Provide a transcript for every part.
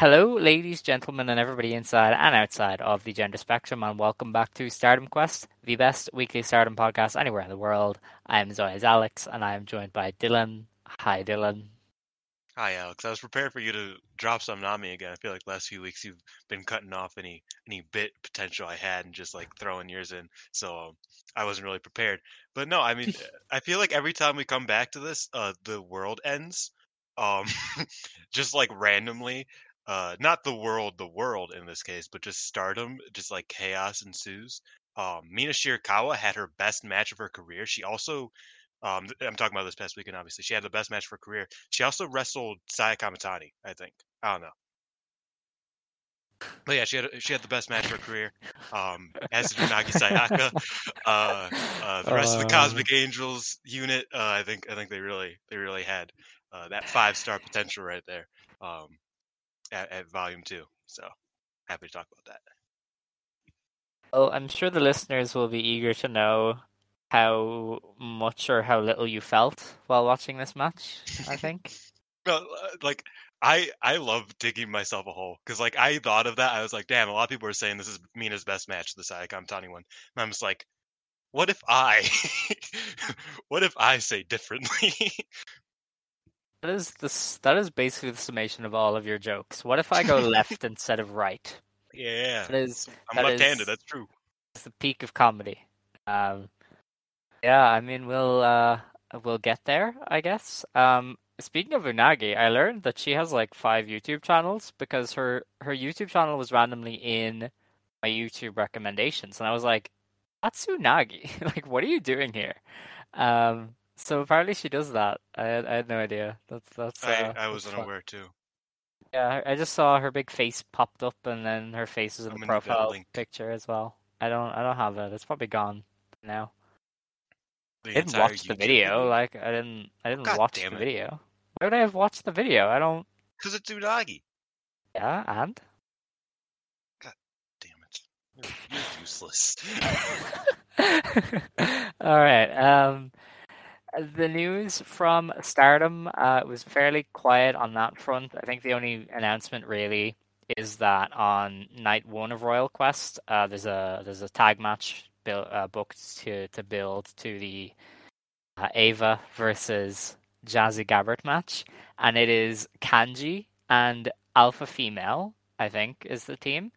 Hello, ladies, gentlemen, and everybody inside and outside of the gender spectrum, and welcome back to Stardom Quest, the best weekly Stardom podcast anywhere in the world. I am Zoya's Alex, and I am joined by Dylan. Hi, Dylan. Hi, Alex. I was prepared for you to drop something on me again. I feel like last few weeks you've been cutting off any any bit potential I had and just like throwing yours in. So um, I wasn't really prepared. But no, I mean, I feel like every time we come back to this, uh, the world ends. Um, just like randomly. Uh, not the world, the world in this case, but just stardom, just like chaos ensues. Um, Mina Shirakawa had her best match of her career. She also um, I'm talking about this past weekend, obviously. She had the best match of her career. She also wrestled Saya Kamitani, I think. I don't know. But yeah, she had she had the best match of her career. Um, as did Unagi Sayaka. Uh, uh, the rest of the Uh. Cosmic Angels unit, uh, I think I think they really they really had uh, that five star potential right there um, at, at Volume Two. So happy to talk about that. Well, I'm sure the listeners will be eager to know how much or how little you felt while watching this match, I think. Well, uh, like I I love digging myself a hole because like I thought of that. I was like, damn, a lot of people are saying this is Mina's best match, the Saya Kamitani one. And I'm just like, what if I, what if I say differently? That is this. That is basically the summation of all of your jokes. What if I go left instead of right? yeah, That is. I'm that left-handed. is- That's true. It's the peak of comedy. Um, yeah, I mean, we'll uh, we'll get there, I guess. Um, speaking of Unagi, I learned that she has like five YouTube channels because her her YouTube channel was randomly in my YouTube recommendations, and I was like, "That's Unagi! like, what are you doing here?" Um, so apparently she does that. I had, I had no idea. That's that's. Uh, I I was unaware too. Yeah, I just saw her big face popped up, and then her face is in I'm the that profile picture as well. I don't, I don't have it. It's probably gone now. The I didn't watch the YouTube video. Like, I didn't, I didn't God watch the it. video. Why would I have watched the video? I don't. because it's Unagi. Yeah, and God Damn it, you're, you're useless. all right. Um, the news from Stardom uh, was fairly quiet on that front. I think the only announcement really is that on night one of Royal Quest, uh, there's a there's a tag match built, uh, booked to to build to the uh, Ava versus Jazzy Gabert match, and it is Kanji and Alpha Female, I think, is the team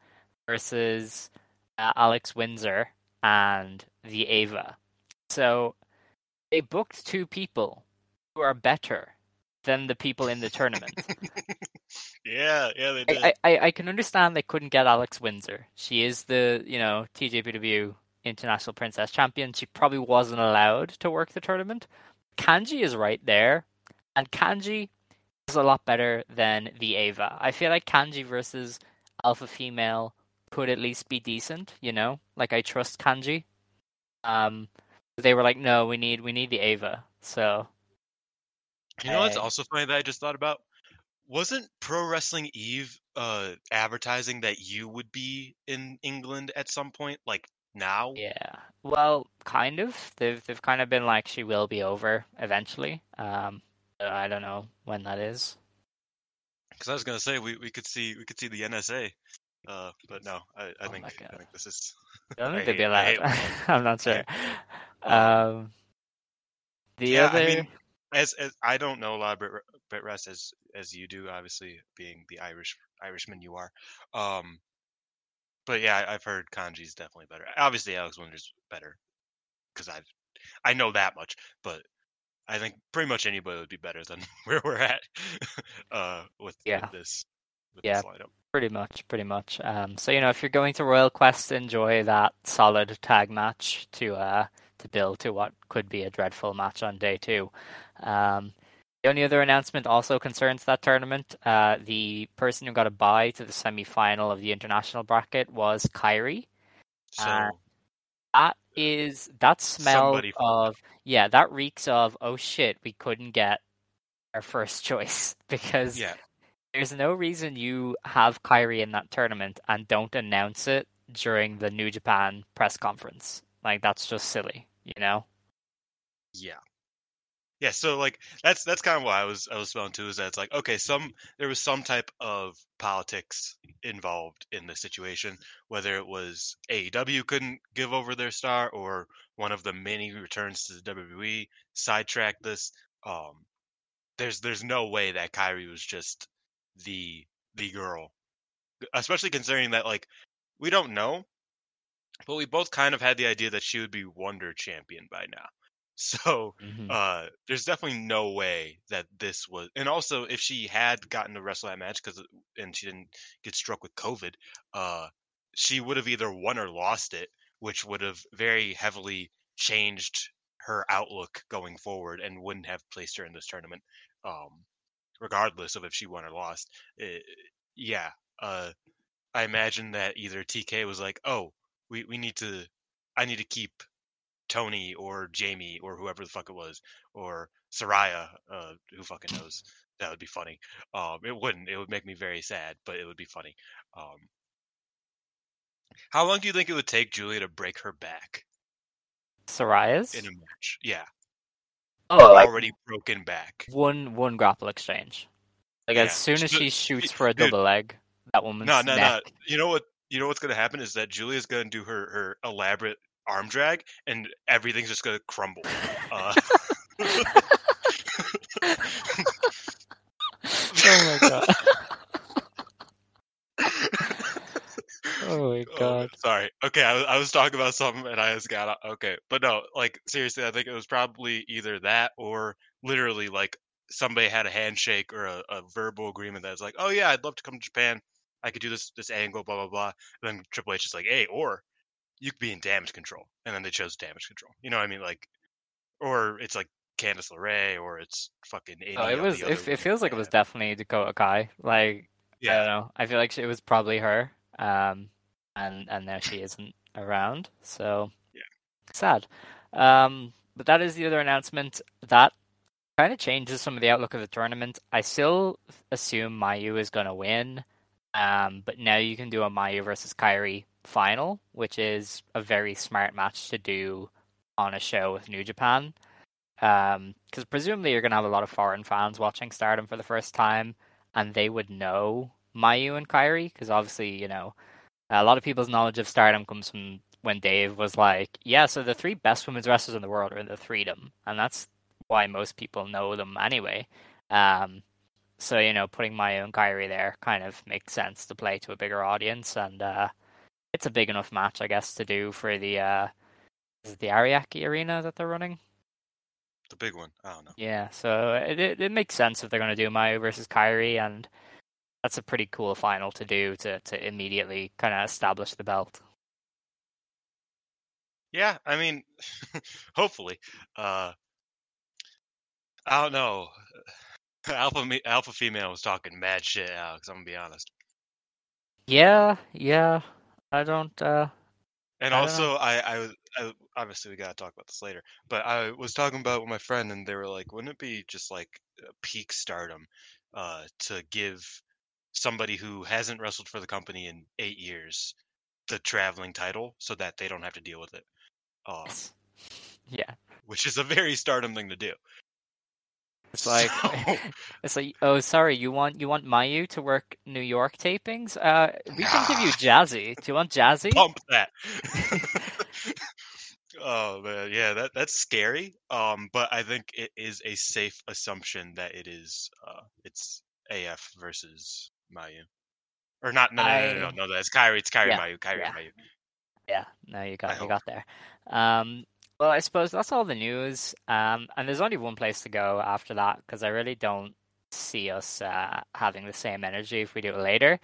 versus uh, Alex Windsor and the Ava. So they booked two people who are better than the people in the tournament. yeah, yeah, they did. I, I, I can understand they couldn't get Alex Windsor. She is the, you know, TJPW International Princess Champion. She probably wasn't allowed to work the tournament. Kanji is right there, and Kanji is a lot better than the Ava. I feel like Kanji versus Alpha Female could at least be decent, you know? Like I trust Kanji. Um they were like, no, we need we need the Ava. So You know what's Uh, also funny that I just thought about? Wasn't Pro Wrestling Eve uh advertising that you would be in England at some point, like now? Yeah. Well, kind of. They've they've kind of been like she will be over eventually. Um, I don't know when that is. Because I was gonna say we, we could see we could see the NSA, uh, but no, I, I Oh think I think this is I don't think they'd be allowed. I'm not sure. Um, the yeah, other, I mean, as, as I don't know a lot about Brit- Rest as as you do, obviously being the Irish Irishman you are. Um, but yeah, I, I've heard Kanji's definitely better. Obviously, Alex Winter's better because I've I know that much, but I think pretty much anybody would be better than where we're at uh, with, Yeah. with this with Yeah. this. Pretty much, pretty much. Um, so you know, if you're going to Royal Quest, enjoy that solid tag match to uh to build to what could be a dreadful match on day two. Um, the only other announcement also concerns that tournament. Uh, the person who got a bye to the semi-final of the international bracket was Kairi. So Uh, That is that smell of yeah, that reeks of oh shit, we couldn't get our first choice because yeah, there's no reason you have Kairi in that tournament and don't announce it during the New Japan press conference. Like that's just silly, you know? Yeah. Yeah, so like that's that's kind of what I was I was spelling too is that it's like okay, some there was some type of politics involved in the situation, whether it was AEW couldn't give over their star or one of the many returns to the WWE sidetracked this. Um there's there's no way that Kairi was just the the girl. Especially considering that like we don't know, but we both kind of had the idea that she would be Wonder Champion by now. So Mhm. uh there's definitely no way that this was and also if she had gotten to wrestle that match because and she didn't get struck with covid uh she would have either won or lost it which would have very heavily changed her outlook going forward and wouldn't have placed her in this tournament um regardless of if she won or lost Eh, yeah uh i imagine that either tk was like oh we, we need to i need to keep Toni or Jamie or whoever the fuck it was or Saraya, uh, who fucking knows? That would be funny. Um, it wouldn't. It would make me very sad, but it would be funny. Um, how long do you think it would take Julia to break her back Saraya's? in a match? Yeah, oh, like already broken back. one one grapple exchange. Like Yeah, as soon as so- she shoots for a dude, double leg, that woman's No, no, no. You know what? You know what's gonna happen is that Julia's gonna do her her elaborate arm drag, and everything's just gonna crumble. Uh, oh my god. oh my Oh, god. sorry. Okay, I was, I was talking about something and I just got. Okay, but no, like seriously, I think it was probably either that or literally like somebody had a handshake or a, a verbal agreement that's like, oh yeah, I'd love to come to Japan. I could do this this angle, blah blah blah. And then Triple H is like, hey, or you could be in damage control, and then they chose damage control. You know what I mean? Like, or it's like Candice LeRae, or it's fucking. Oh, it was. It, it feels like it was definitely Dakota Kai. Like I don't know. I feel like it was probably her. Um, and and now she isn't around. So Yeah. sad. Um, but that is the other announcement that kind of changes some of the outlook of the tournament. I still assume Mayu is going to win. Um, but now you can do a Mayu versus Kairi final, which is a very smart match to do on a show with New Japan. Because presumably you're going to have a lot of foreign fans watching Stardom for the first time, and they would know Mayu and Kairi, because obviously, you know, a lot of people's knowledge of Stardom comes from when Dave was like, yeah, so the three best women's wrestlers in the world are in the Threedom, and that's why most people know them anyway. Um, so you know, putting Mayu and Kairi there kind of makes sense to play to a bigger audience, and uh, it's a big enough match, I guess, to do for the uh, is it the Ariake Arena that they're running. the big one. I don't know. Yeah, so it it, it makes sense if they're going to do Mayu versus Kairi, and that's a pretty cool final to do to to immediately kind of establish the belt. Yeah, I mean, hopefully. Uh, I don't know. Alpha me, alpha female was talking mad shit, Alex. I'm gonna be honest. Yeah, yeah. I don't. uh And I don't also, I, I, I, obviously we gotta talk about this later. But I was talking about with my friend, and they were like, "Wouldn't it be just like a peak stardom, uh, to give somebody who hasn't wrestled for the company in eight years the traveling title, so that they don't have to deal with it?" Um, Yeah. which is a very stardom thing to do. It's like So- it's like oh sorry you want you want Mayu to work New York tapings? Uh, we can give you Jazzy. Do you want Jazzy? pump that. oh man, yeah, that that's scary. Um, but I think it is a safe assumption that it is uh it's AF versus Mayu. Or not no no no no no, I- no, that's Kairi, it's Kairi Yeah, Mayu, Kairi yeah. Mayu. Yeah, no, you I got you hope. got there. Um, well, I suppose that's all the news. Um, and there's only one place to go after that because I really don't see us uh, having the same energy if we do it later.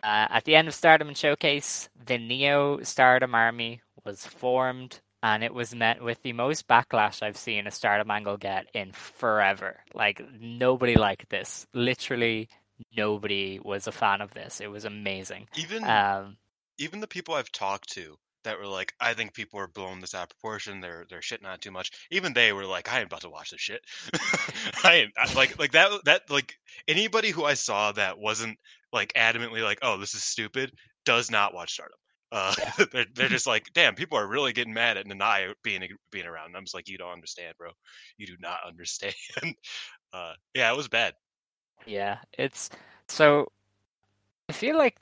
Uh, at the end of Stardom and Showcase, the Neo Stardom Army was formed, and it was met with the most backlash I've seen a Stardom angle get in forever. Like nobody liked this. Literally, nobody was a fan of this. It was amazing. Even Um, even the people I've talked to that were like, I think people are blowing this out of proportion. They're they're shitting on too much. Even they were like, I ain't about to watch this shit. I ain't I- like like that that like anybody who I saw that wasn't like adamantly like, oh, this is stupid, does not watch Stardom. Uh, they're they're just like, damn, people are really getting mad at Nanae being being around. And I'm just like, you don't understand, bro. You do not understand. uh, yeah, it was bad. Yeah, it's so I feel like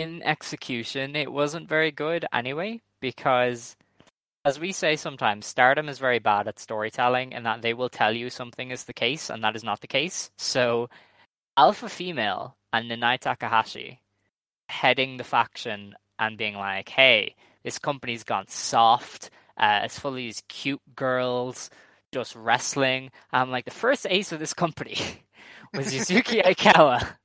in execution it wasn't very good anyway because as we say sometimes Stardom is very bad at storytelling and that they will tell you something is the case and that is not the case. So Alpha Female and Nanae Takahashi heading the faction and being like, "Hey, this company's gone soft. Uh, it's full of these cute girls just wrestling." I'm like, the first ace of this company was Yuzuki Aikawa.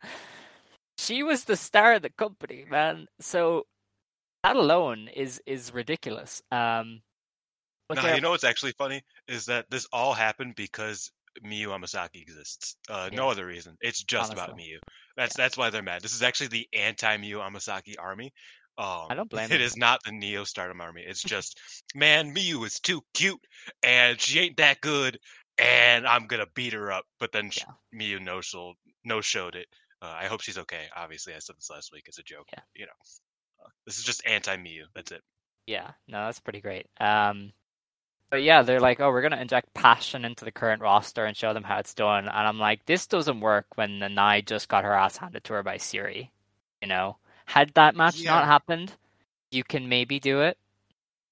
She was the star of the company, man. So that alone is is ridiculous. Um, but Nah, you know what's actually funny is that this all happened because Miyu Amasaki exists. Uh, No other reason. It's just about Honestly. Miyu. That's that's why they're mad. This is actually the anti Miyu Amasaki army. Um, I don't blame It them. is not the Neo Stardom army. It's just, man, Miyu is too cute and she ain't that good, and I'm gonna beat her up. But then sh Yeah. Miyu no showed no showed it. Uh, I hope she's okay. Obviously, I said this last week as a joke. Yeah. You know, uh, this is just anti Miyu. That's it. Yeah, no, that's pretty great. Um, but yeah, they're like, oh, we're gonna inject passion into the current roster and show them how it's done. And I'm like, this doesn't work when Nanae just got her ass handed to her by Syuri. You know, had that match not happened, you can maybe do it.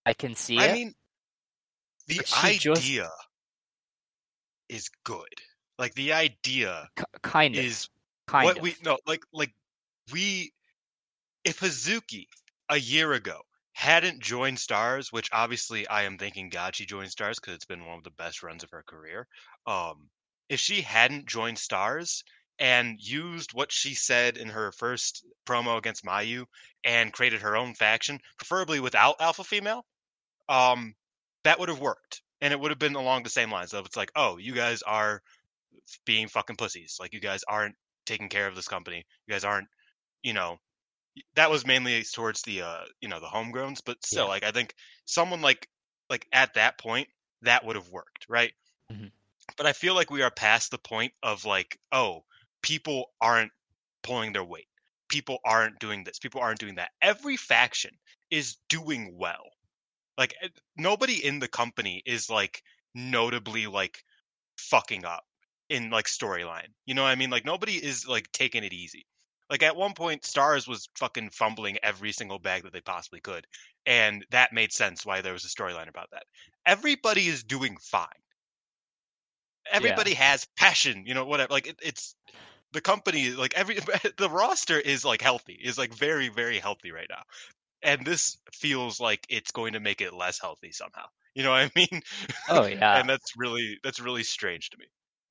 I can see I it. mean, the she just- idea is good. Like the idea kind of, is kind what of. we no like like we if Hazuki a year ago hadn't joined Stars, which obviously I am thanking God she joined Stars because it's been one of the best runs of her career. Um, if she hadn't joined Stars and used what she said in her first promo against Mayu and created her own faction, preferably without Alpha Female, um, that would have worked. And it would have been along the same lines of it's like, oh, you guys are being fucking pussies. Like you guys aren't taking care of this company. You guys aren't, you know, that was mainly towards the uh, you know, the homegrowns, but still, Yeah. like I think someone like like at that point that would have worked, right? Mhm. But I feel like we are past the point of like, oh, people aren't pulling their weight. People aren't doing this. People aren't doing that. Every faction is doing well. Like eh, nobody in the company is like notably like fucking up in like storyline. You know what I mean? Like nobody is like taking it easy. Like at one point, Stars was fucking fumbling every single bag that they possibly could, and that made sense why there was a storyline about that. Everybody is doing fine. Everybody has passion, you know, whatever. Like it, it's the company, like every the roster is like healthy, is like very very healthy right now, and this feels like it's going to make it less healthy somehow. You know what I mean? Oh yeah, and that's really that's really strange to me.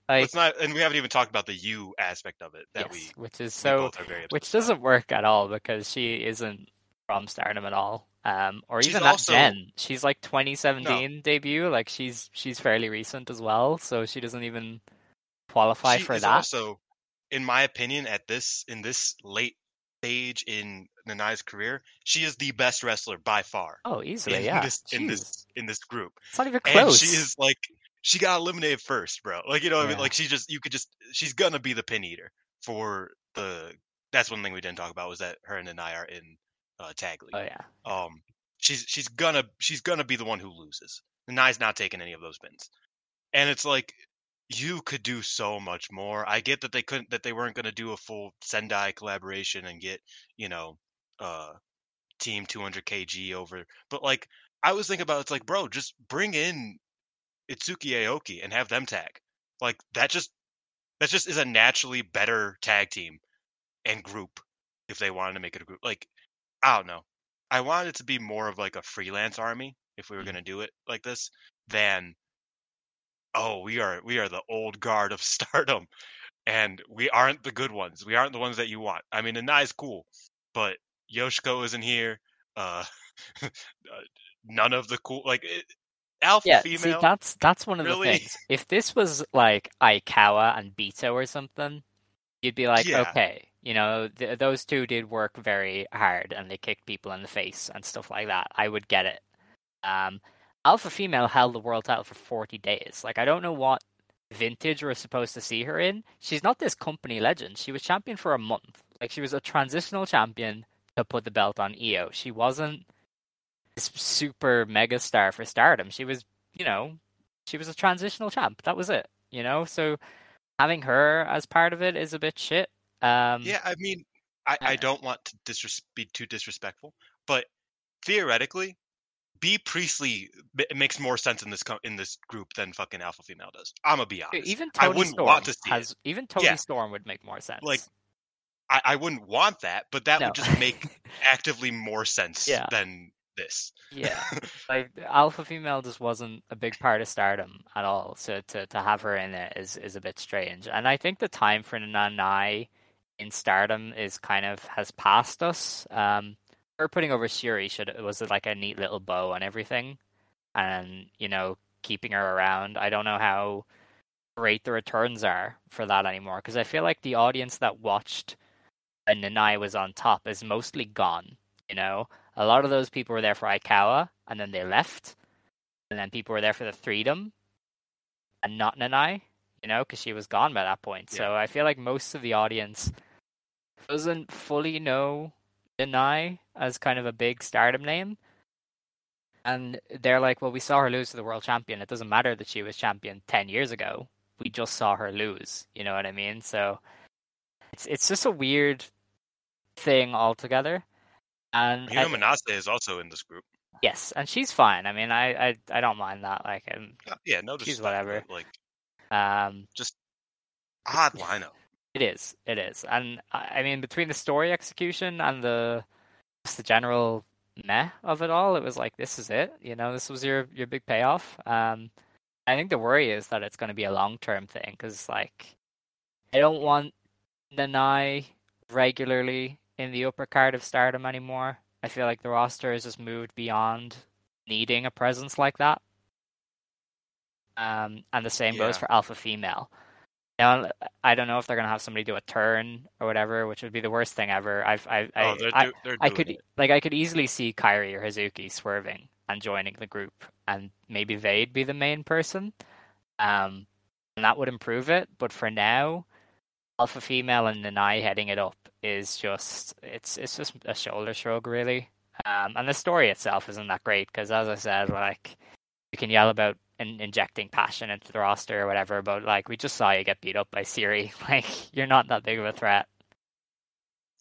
Like Let's not, and we haven't even talked about the Yuu aspect of it that yes, we, which is so both are very which doesn't work at all because she isn't from Stardom at all. Um, or She's even that also- Jen. She's like 2017 debut. Like she's she's fairly recent as well, so she doesn't even qualify she for that. also, in my opinion, at this in this late stage in Nanae's career, she is the best wrestler by far Oh, easily, in yeah. this in this in this group. It's not even And close. she is like she got eliminated first, bro. Like you know, what I mean, like she just you could just she's gonna be the pin eater for the. That's one thing we didn't talk about was that her and Nanae are in uh, tag league. Oh yeah. um she's she's gonna she's gonna be the one who loses. Nanae's not taking any of those pins. And it's like you could do so much more. I get that they couldn't that they weren't to do a full Sendai collaboration and get, you know, uh team 200 kg over, but like I was thinking about it's like, bro, just bring in Itsuki Aoki and have them tag. Like that just that just is a naturally better tag team and group if they wanted to make it a group. Like I don't know. I wanted it to be more of like a freelance army if we were going to do it like this than oh, we are we are the old guard of stardom and we aren't the good ones. We aren't the ones that you want. I mean, Anai's cool, but Yoshiko isn't here. Uh, uh none of the cool like it, alpha Yeah, female. see, that's that's one of the things. If this was like Aikawa and Bito or something, you'd be like, Yeah. okay, you know, th- those two did work very hard and they kicked people in the face and stuff like that. I would get it. Um, Alpha Female held the world title for 40 days. Like, I don't know what vintage we're supposed to see her in. She's not this company legend. She was champion for a month. Like, she was a transitional champion to put the belt on Io. She wasn't super mega star for stardom. She was, you know, she was a transitional champ. That was it, you know? So having her as part of it is a bit shit. Um, Yeah, I mean, I, I don't want to disres- be too disrespectful, but theoretically, Bea Priestley m- makes more sense in this co- in this group than fucking Alpha Female does. I'm gonna be honest. Even I wouldn't Storm want to see has it. even Toni Yeah. Storm would make more sense. Like, I, I wouldn't want that, but that No. would just make actively more sense Yeah. than this. yeah, like Alpha Female just wasn't a big part of Stardom at all. So to to have her in it is is a bit strange. And I think the time for Nanae in Stardom is kind of has passed us. Um, her putting over Syuri should was like a neat little bow on everything, and you know keeping her around. I don't know how great the returns are for that anymore because I feel like the audience that watched when Nanae was on top is mostly gone. You know, a lot of those people were there for Aikawa and then they left, and then people were there for the Threedom and not Nanae. You know, because she was gone by that point. So I feel like most of the audience doesn't fully know Nanae as kind of a big stardom name. And they're like, well, we saw her lose to the world champion. It doesn't matter that she was champion 10 years ago. We just saw her lose. You know what I mean? So it's it's just a weird thing altogether. And Manase is also in this group. yes, and she's fine. I mean, I I, I don't mind that. Like, um, Uh, Yeah, no, She's whatever. Like um, odd lineup. It is. It is. And I I mean, between the story execution and the just the general meh of it all, it was like this is it. You know, this was your your big payoff. Um, I think the worry is that it's going to be a long term thing because like I don't want Nanae regularly in the upper card of Stardom anymore. I feel like the roster has just moved beyond needing a presence like that. Um, and the same goes for Alpha Female. Now, I don't know if they're gonna have somebody do a turn or whatever, which would be the worst thing ever. I've, I, I, oh, I, I could it. like I could easily see Kairi or Hazuki swerving and joining the group, and maybe they'd be the main person. Um, and that would improve it. But for now, Alpha Female and Nanae heading it up is just it's it's just a shoulder shrug, really. Um, and the story itself isn't that great because, as I said, like you can yell about in- injecting passion into the roster or whatever, but like we just saw you get beat up by Syuri. Like you're not that big of a threat.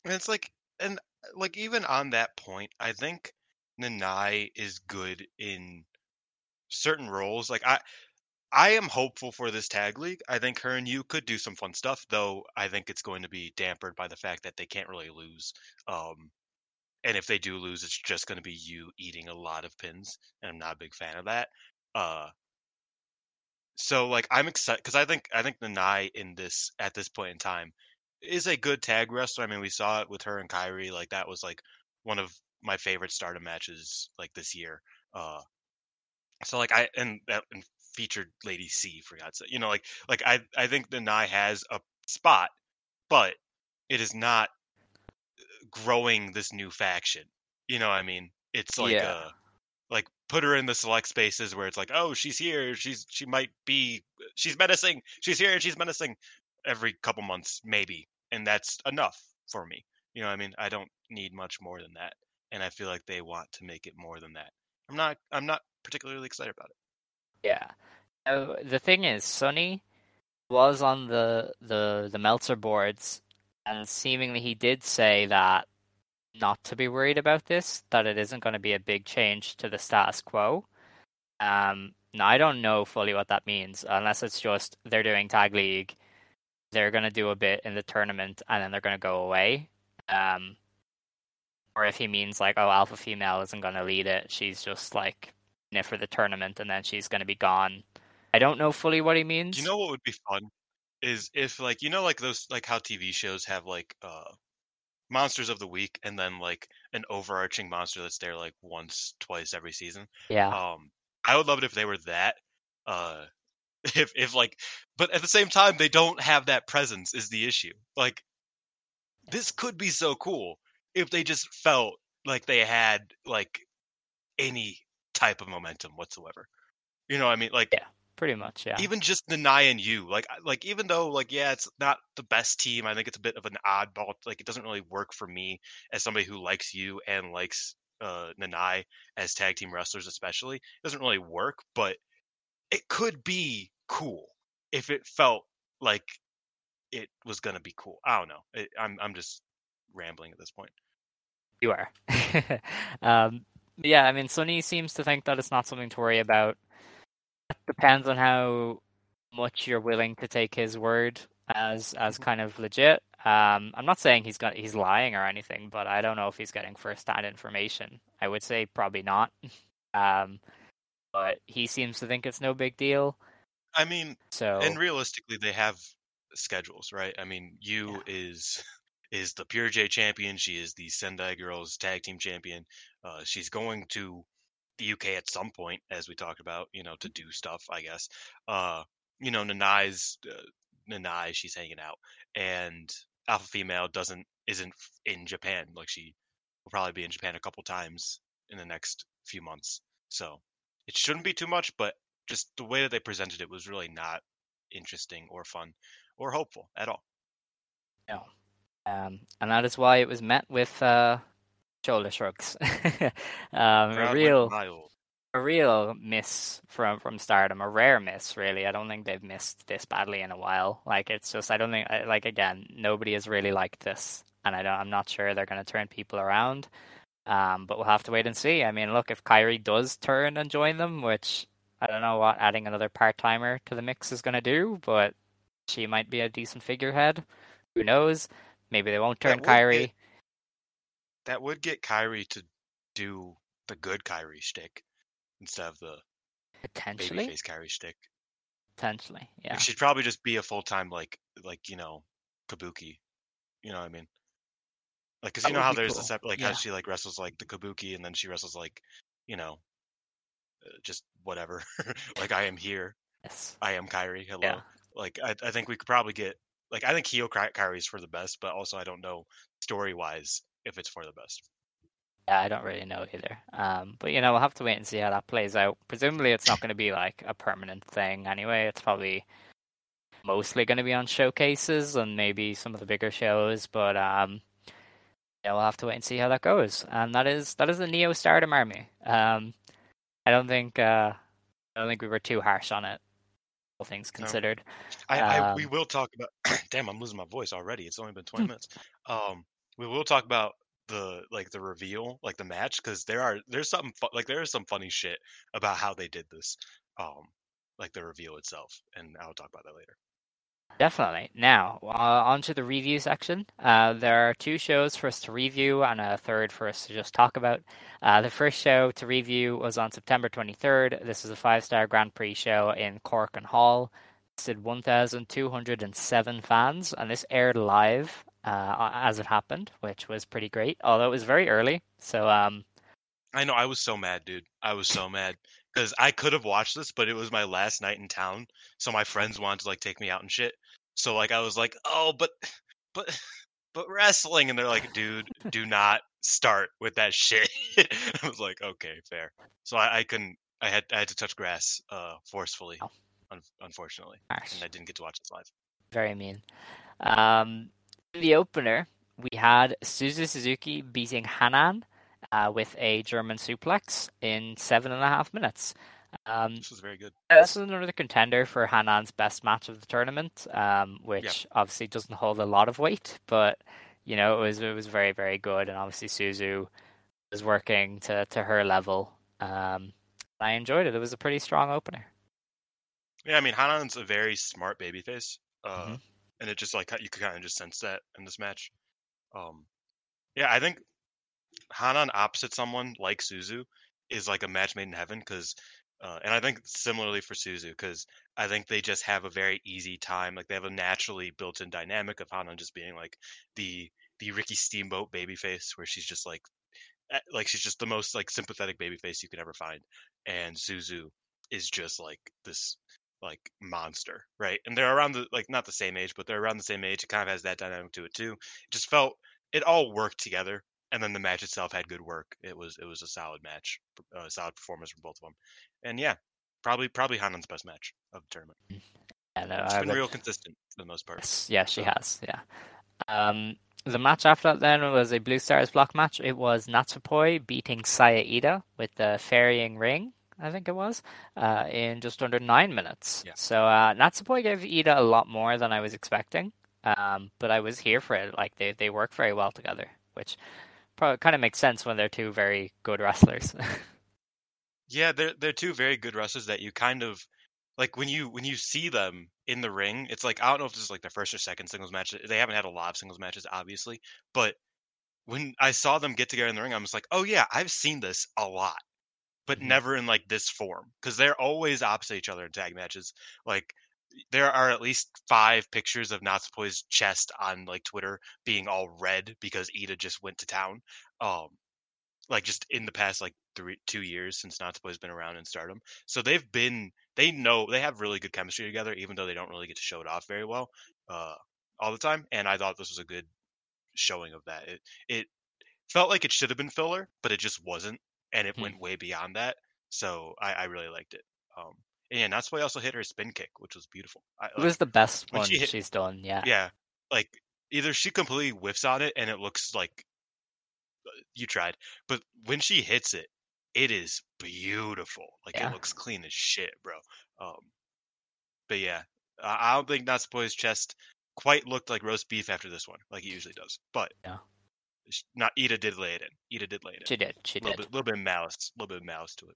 And it's like, and like even on that point, I think Nanae is good in certain roles. Like I, I am hopeful for this tag league. I think her and Yuu could do some fun stuff, though. I think it's going to be dampered by the fact that they can't really lose. Um, and if they do lose, it's just going to be Yuu eating a lot of pins, and I'm not a big fan of that. Uh, so like I'm excited because I think I think Nanae in this at this point in time is a good tag wrestler. I mean, we saw it with her and Kairi. Like that was like one of my favorite Stardom matches like this year. Uh, so like I and that and featured Lady C for God's sake. You know, like like I I think Nanae has a spot, but it is not growing this new faction. You know what I mean? It's like Yeah. uh like put her in the select spaces where it's like, oh, she's here, she's she might be she's menacing, she's here, she's menacing every couple months, maybe. And that's enough for me. You know what I mean? I don't need much more than that. And I feel like they want to make it more than that. I'm not I'm not particularly excited about it. Yeah. Uh, the thing is, Sunny was on the the the Meltzer boards, and seemingly he did say that not to be worried about this, that it isn't going to be a big change to the status quo. Um, now I don't know fully what that means, unless it's just they're doing tag league, they're going to do a bit in the tournament, and then they're going to go away. Um, or if he means like, oh, alpha female isn't going to lead it, she's just like it for the tournament, and then she's going to be gone. I don't know fully what he means. You know what would be fun is if like you know like those like how TV shows have like uh monsters of the week and then like an overarching monster that's there like once twice every season. yeah, Um I would love it if they were that uh if if like but at the same time they don't have that presence is the issue. Like this could be so cool if they just felt like they had like any type of momentum whatsoever. You know what I mean? Like Yeah. pretty much. Yeah, even just Nanae and Yuu, like like even though like yeah, it's not the best team. I think it's a bit of an oddball. Like it doesn't really work for me as somebody who likes Yuu and likes uh Nanae as tag team wrestlers, especially. It doesn't really work, but it could be cool if it felt like it was gonna be cool. I don't know. It, I'm I'm just rambling at this point. You are. um, yeah, I mean, Sonny seems to think that it's not something to worry about. It depends on how much you're willing to take his word as as kind of legit. Um, I'm not saying he's got he's lying or anything, but I don't know if he's getting first-hand information. I would say probably not. Um, but he seems to think it's no big deal. I mean, So and realistically they have schedules right i mean Yuu is is the pure j champion she is the sendai girls tag team champion uh she's going to the uk at some point as we talked about you know to do stuff i guess uh you know nanae's uh, nanae she's hanging out and alpha female doesn't isn't in japan like she will probably be in japan a couple times in the next few months so it shouldn't be too much but just the way that they presented it was really not interesting or fun or hopeful at all. No. Um, and that is why it was met with uh, shoulder shrugs. um, a real, a real miss from from Stardom, a rare miss, really. I don't think they've missed this badly in a while. Like it's just, I don't think, like again, nobody has really liked this, and I don't, I'm not sure they're going to turn people around. Um, but we'll have to wait and see. I mean, look, if Kairi does turn and join them, which I don't know what adding another part timer to the mix is going to do, but she might be a decent figurehead. Who knows? Maybe they won't turn would Kairi. get- That would get Kairi to do the good Kairi shtick instead of the Potentially, babyface Kairi shtick. potentially, yeah. Like, she'd probably just be a full time like like you know Kabuki. You know what I mean? Like, cause That you know how there's cool. the sep- like Yeah. how she like wrestles like the Kabuki and then she wrestles like you know uh, just whatever. like I am here. Yes. I am Kairi. Hello. Yeah. Like I, I think we could probably get like I think Hio Ky- Kairi's for the best, but also I don't know story wise if it's for the best. Yeah, I don't really know either. Um, but you know, we'll have to wait and see how that plays out. Presumably, it's not going to be like a permanent thing anyway. It's probably mostly going to be on showcases and maybe some of the bigger shows. But um, yeah, we'll have to wait and see how that goes. And that is that is the Neo Stardom Army. Um, I don't think uh, I don't think we were too harsh on it. Things No. considered. I, I we Um, will talk about. damn, I'm losing my voice already. It's only been 20 minutes. Um, we will talk about the like the reveal, like the match, because there are there's something fu- like there is some funny shit about how they did this. Um, like the reveal itself, and I'll talk about that later. Definitely. Now, uh, on to the review section. Uh, there are two shows for us to review and a third for us to just talk about. Uh, the first show to review was on September 23rd. This is a five star Grand Prix show in Korakuen Hall. It did 1,207 fans, and this aired live uh, as it happened, which was pretty great, although it was very early. So, um, I know I was so mad, dude. I was so mad because I could have watched this, but it was my last night in town, so my friends wanted to like take me out and shit. So like I was like, oh, but but but wrestling, and they're like, dude, do not start with that shit. I was like, okay, fair. So I, I couldn't. I had I had to touch grass uh forcefully, Oh. un- unfortunately, harsh. and I didn't get to watch this live. Very mean. Um, in the opener, we had Suzu Suzuki beating Hanan uh, with a German suplex in seven and a half minutes. Um, This was very good. Uh, This is another contender for Hanan's best match of the tournament, um, which obviously doesn't hold a lot of weight, but you know it was it was very very good, and obviously Suzu was working to to her level. Um, I enjoyed it. It was a pretty strong opener. Yeah, I mean Hanan's a very smart babyface, uh, Mhm. and it just like you could kind of just sense that in this match. Um, yeah, I think Hanan opposite someone like Suzu is like a match made in heaven because, uh, and I think similarly for Suzu because I think they just have a very easy time. Like they have a naturally built-in dynamic of Hanan just being like the the Ricky Steamboat babyface, where she's just like, eh, like she's just the most like sympathetic babyface you could ever find, and Suzu is just like this like monster, right? And they're around the like not the same age, but they're around the same age. It kind of has that dynamic to it too. It just felt it all worked together, and then the match itself had good work. It was it was a solid match, a solid performance from both of them, and yeah, probably probably Hanan's best match of the tournament. And uh, She's I been would- real consistent for the most part. Yes, yeah, she has. Yeah. Um, the match after that then was a Blue Stars block match. It was Natsupoi beating Saya Iida with the ferrying ring, I think it was, uh, in just under nine minutes. Yeah. So uh, Natsupoi gave Iida a lot more than I was expecting, um, but I was here for it. Like they they work very well together, which probably kind of makes sense when they're two very good wrestlers. Yeah, they're they're two very good wrestlers that you kind of like when you when you see them in the ring. It's like I don't know if this is like their first or second singles match. They haven't had a lot of singles matches, obviously, but when I saw them get together in the ring, I was like, oh yeah, I've seen this a lot, but Mhm. never in like this form because they're always opposite each other in tag matches. Like there are at least five pictures of Natsupoi's chest on like Twitter being all red because Iida just went to town. Um, like just in the past like three two years since Natsupoi's been around in Stardom. So they've been they know they have really good chemistry together, even though they don't really get to show it off very well uh, all the time. And I thought this was a good showing of that. It it felt like it should have been filler, but it just wasn't, and it Hmm. went way beyond that. So I, I really liked it. Um, and yeah, Natsupoi also hit her spin kick, which was beautiful. I, it was the best one she hit- she's done. Yeah. yeah, like either she completely whiffs on it and it looks like uh, you tried, but when she hits it, it is beautiful. Like Yeah. it looks clean as shit, bro. Um, but yeah, I don't think Natsupoi's chest quite looked like roast beef after this one, like it usually does. But Yeah. not Iida did lay it in. Iida did lay it in. She did. She a little did. bit, little bit of malice, a little bit of malice to it.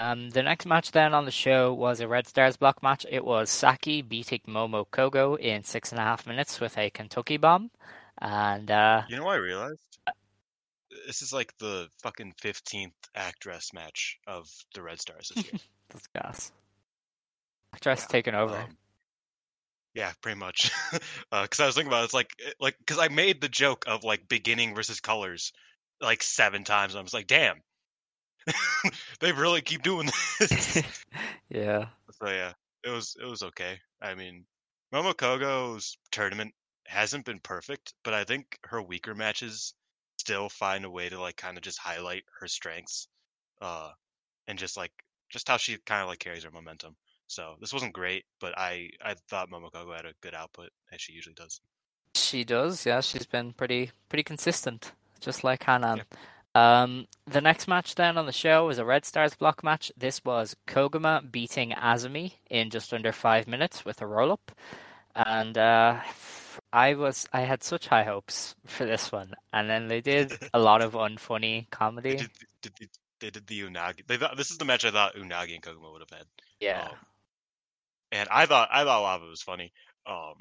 Um, the next match then on the show was a Red Stars block match. It was Saki beating Momo Kogo in six and a half minutes with a Kentucky bomb. And uh, You know what I realized? This is like the fucking fifteenth Actress match of the Red Stars this year. that's gas. Actress Yeah, taken over. Um, yeah, pretty much. Because I was thinking about it, it's like like because I made the joke of like beginning versus colors like seven times. And I was like, damn, they really keep doing this. yeah. so yeah, it was it was okay. I mean, Momokogo's tournament hasn't been perfect, but I think her weaker matches still find a way to like kind of just highlight her strengths, uh, and just like just how she kind of like carries her momentum. So this wasn't great, but I I thought Momokogo had a good output as she usually does. She does, yeah. She's been pretty pretty consistent, just like Hanan. Um, the next match then on the show was a Red Stars block match. This was Koguma beating Azumi in just under five minutes with a roll up, and uh, I was I had such high hopes for this one, and then they did a lot of unfunny They comedy. did, did, did, they did the Unagi. They thought this is the match I thought Unagi and Koguma would have had. Yeah, Um, and I thought I thought a lot of it was funny. Um,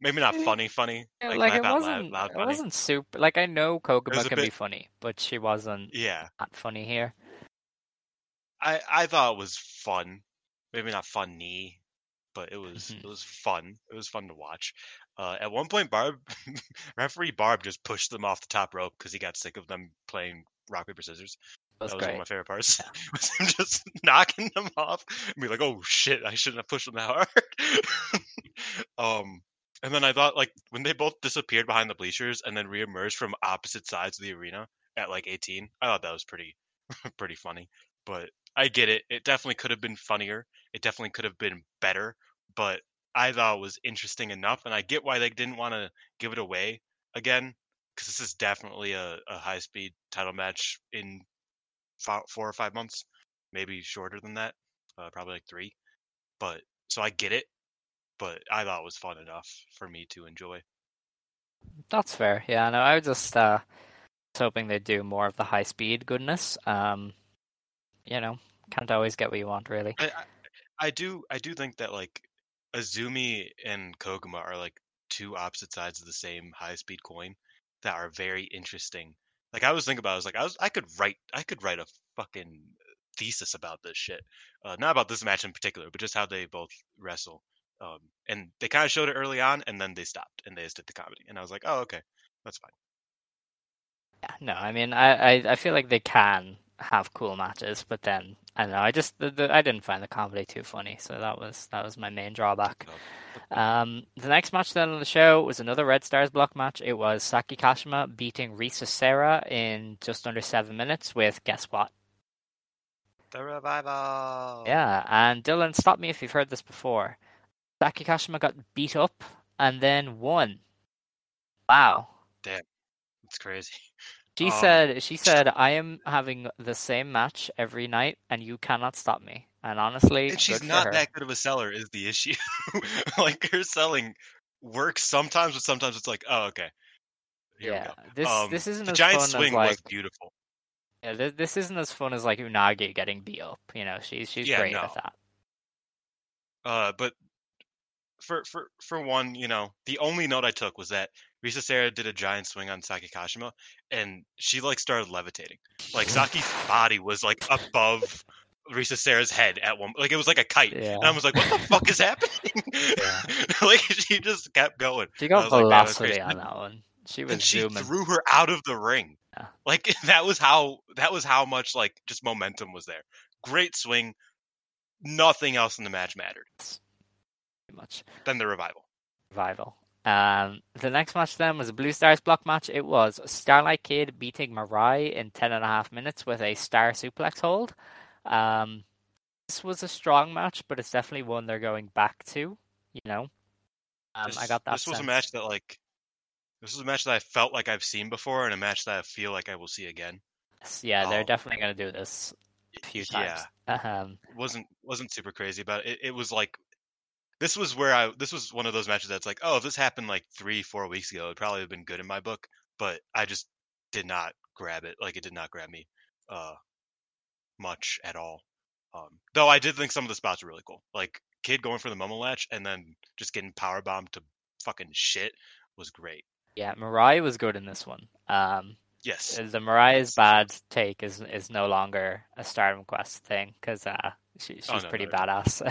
maybe not Eh, funny, funny. Like, like, it wasn't loud it funny. wasn't super. Like I know Koguma can be funny, but she wasn't Yeah, that funny here. I I thought it was fun. Maybe not funny, but it was Mhm. it was fun. It was fun to watch. Uh, at one point, Barb, referee Barb, just pushed them off the top rope because he got sick of them playing rock paper scissors. That was that was one of my favorite parts. was him just knocking them off and be like, "Oh shit, I shouldn't have pushed them that hard." um, and then I thought like when they both disappeared behind the bleachers and then reemerged from opposite sides of the arena at like 18, I thought that was pretty pretty funny. But I get it. It definitely could have been funnier. It definitely could have been better. But I thought it was interesting enough, and I get why they didn't want to give it away again because this is definitely a, a high speed title match in fo- four or five months, maybe shorter than that. uh, probably like three. But so I get it, but I thought it was fun enough for me to enjoy. That's fair. Yeah, no, I was just uh, was hoping they'd do more of the high speed goodness. Um, you know, can't always get what you want, really. I, I I do I do think that like Azumi and Koguma are like two opposite sides of the same high speed coin that are very interesting. Like I was thinking about, it, I was like, I was I could write I could write a fucking thesis about this shit. Uh, not about this match in particular, but just how they both wrestle. Um, and they kind of showed it early on, and then they stopped and they just did the comedy. And I was like, oh okay, that's fine. Yeah, no, I mean, I, I, I feel like they can have cool matches, but then I don't know. I just the, the, I didn't find the comedy too funny, so that was that was my main drawback. Um, the next match then on the show was another Red Stars block match. It was Saki Kashima beating Risa Sera in just under seven minutes with guess what? The revival. Yeah, and Dylan, stop me if you've heard this before. Saki Kashima got beat up and then won. Wow. Damn, it's crazy. She Um, said she said I am having the same match every night and you cannot stop me. And honestly, And she's not that good of a seller is the issue. like her selling works sometimes, but sometimes it's like, oh okay. Here yeah, this Um, this isn't the as giant fun swing as like was beautiful. yeah, this, this isn't as fun as like Unagi getting beat up. You know, she's she's Yeah, great no. at that. Uh, but for for for one, you know, the only note I took was that Risa Sera did a giant swing on Saki Kashima, and she like started levitating. Like Saki's body was like above Risa Sera's head at one. Like it was like a kite, Yeah. and I was like, "What the fuck is happening?" like she just kept going. She got was like, "Man, that's velocity crazy." on that one. She was and she threw her out of the ring. Yeah. Like that was how that was how much like just momentum was there. Great swing. Nothing else in the match mattered. Much. Then the revival. Revival. Um, the next match then was a Blue Stars block match. It was Starlight Kid beating Mirai in ten and a half minutes with a star suplex hold. Um, this was a strong match, but it's definitely one they're going back to. You know, um, this, I got that. This was a match that like this was a match that I felt like I've seen before, and a match that I feel like I will see again. Yeah, they're Oh. definitely going to do this a few Yeah. times. Um, wasn't wasn't super crazy about it. it. It was like this was where I this was one of those matches that's like, oh, if this happened like three four weeks ago, it'd probably have been good in my book, but I just did not grab it. Like it did not grab me uh much at all. Um, though I did think some of the spots were really cool, like kid going for the Momo latch and then just getting power bombed to fucking shit was great. yeah, Mariah was good in this one. Um, Yes, the Mariah's bad take is is no longer a Stardom Quest thing because uh, she, she's Oh, no, pretty badass.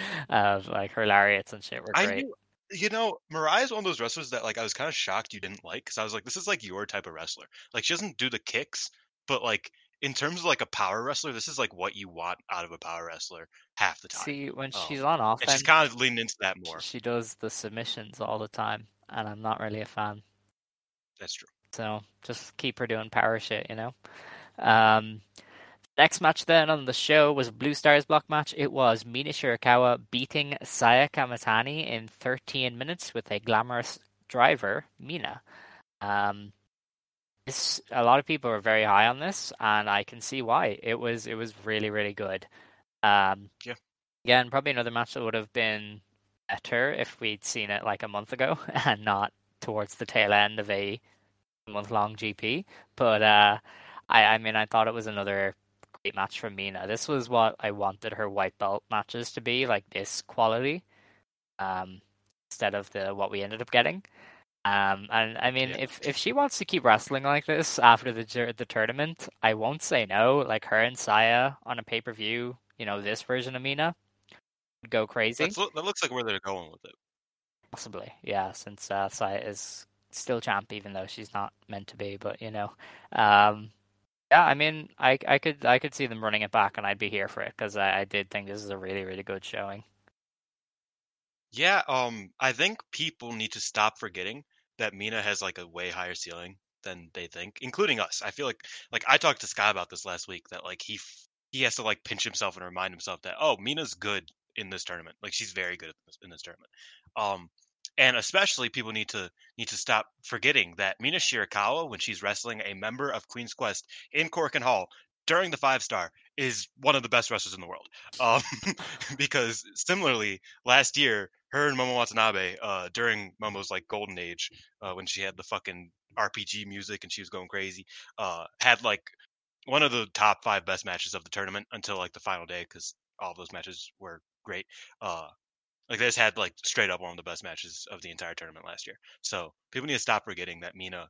uh, like her lariats and shit were I great. knew, you know, Mariah's one of those wrestlers that like I was kind of shocked you didn't like because I was like, this is like your type of wrestler. Like she doesn't do the kicks, but like in terms of like a power wrestler, this is like what you want out of a power wrestler half the time. See, when Oh. she's on and offense, she's kind of leaning into that more. she does the submissions all the time, and I'm not really a fan. That's true. So just keep her doing power shit, you know. Um, next match then on the show was Blue Stars block match. It was Mina Shirakawa beating Saya Kamitani in 13 minutes with a glamorous driver, Mina. Um, this a lot of people were very high on this, and I can see why. It was it was really really good. Um, Yeah. Again, probably another match that would have been better if we'd seen it like a month ago and not towards the tail end of a month long GP. But uh, I, I mean, I thought it was another match from Mina. This was what I wanted her white belt matches to be, like this quality, um, instead of the what we ended up getting. Um, and I mean, Yeah. if if she wants to keep wrestling like this after the the tournament, I won't say no. Like her and Saya on a pay per view, you know, this version of Mina would go crazy. That's, that looks like where they're going with it. Possibly, yeah, since uh, Saya is still champ, even though she's not meant to be. But you know, um, yeah, I mean, I I could I could see them running it back, and I'd be here for it because I, I did think this is a really really good showing. Yeah, um, I think people need to stop forgetting that Mina has like a way higher ceiling than they think, including us. I feel like like I talked to Sky about this last week that like he he has to like pinch himself and remind himself that oh Mina's good in this tournament. Like she's very good at this, in this tournament. Um, and especially people need to need to stop forgetting that Mina Shirakawa when she's wrestling a member of Queen's Quest in Korakuen Hall during the five star is one of the best wrestlers in the world. Um, because similarly, last year, her and Momo Watanabe, uh, during Momo's like golden age, uh, when she had the fucking RPG music and she was going crazy, uh, had like one of the top five best matches of the tournament until like the final day because all those matches were great. Uh, like they just had like straight up one of the best matches of the entire tournament last year. So people need to stop forgetting that Mina,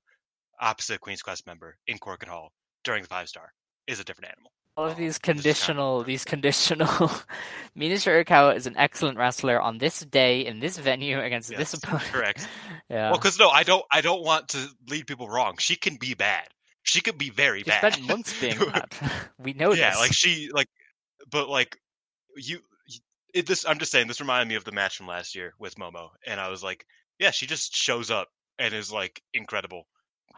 opposite Queen's Quest member in Korakuen Hall during the five star, is a different animal. All of these this kind of- conditional, these conditional. Mina Shirakawa is an excellent wrestler on this day in this venue against this opponent. correct. Yeah. Well, because no, I don't. I don't want to lead people wrong. She can be bad. She could be very she bad. spent months being bad. we know yeah, this. like she like, but like you. It, this I'm just saying. This reminded me of the match from last year with Momo, and I was like, yeah, she just shows up and is like incredible,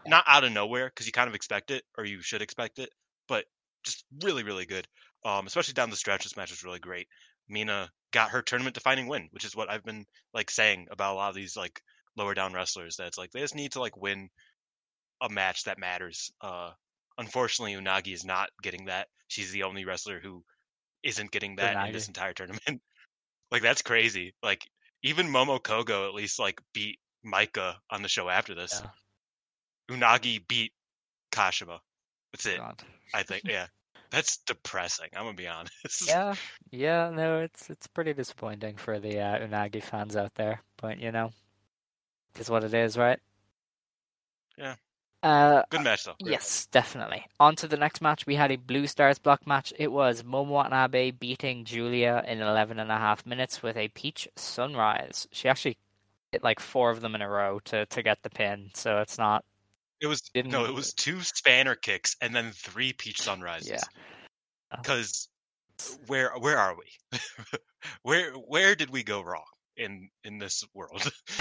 not out of nowhere because you kind of expect it or you should expect it, but just really, really good. Um, especially down the stretch, this match was really great. Mina got her tournament defining win, which is what I've been like saying about a lot of these like lower down wrestlers. That it's like they just need to like win a match that matters. Uh, unfortunately, Unagi is not getting that. She's the only wrestler who isn't getting that in this entire tournament. like that's crazy. Like even Momo Kohgo at least like beat Maika on the show after this. Unagi beat Kashima. That's it. God. I think. Yeah. That's depressing. I'm gonna be honest. Yeah, yeah, no, it's it's pretty disappointing for the uh, Unagi fans out there, but you know, it's what it is, right? Yeah. Uh, Good match though. Great. yes, definitely. On to the next match. We had a Blue Stars block match. It was Momo Watanabe beating Julia in 11 and a half minutes with a Peach Sunrise. She actually hit like four of them in a row to, to get the pin, so it's not. It was Didn't- no, it was two spanner kicks and then three peach sunrises. Yeah. Because where where are we? where where did we go wrong in in this world?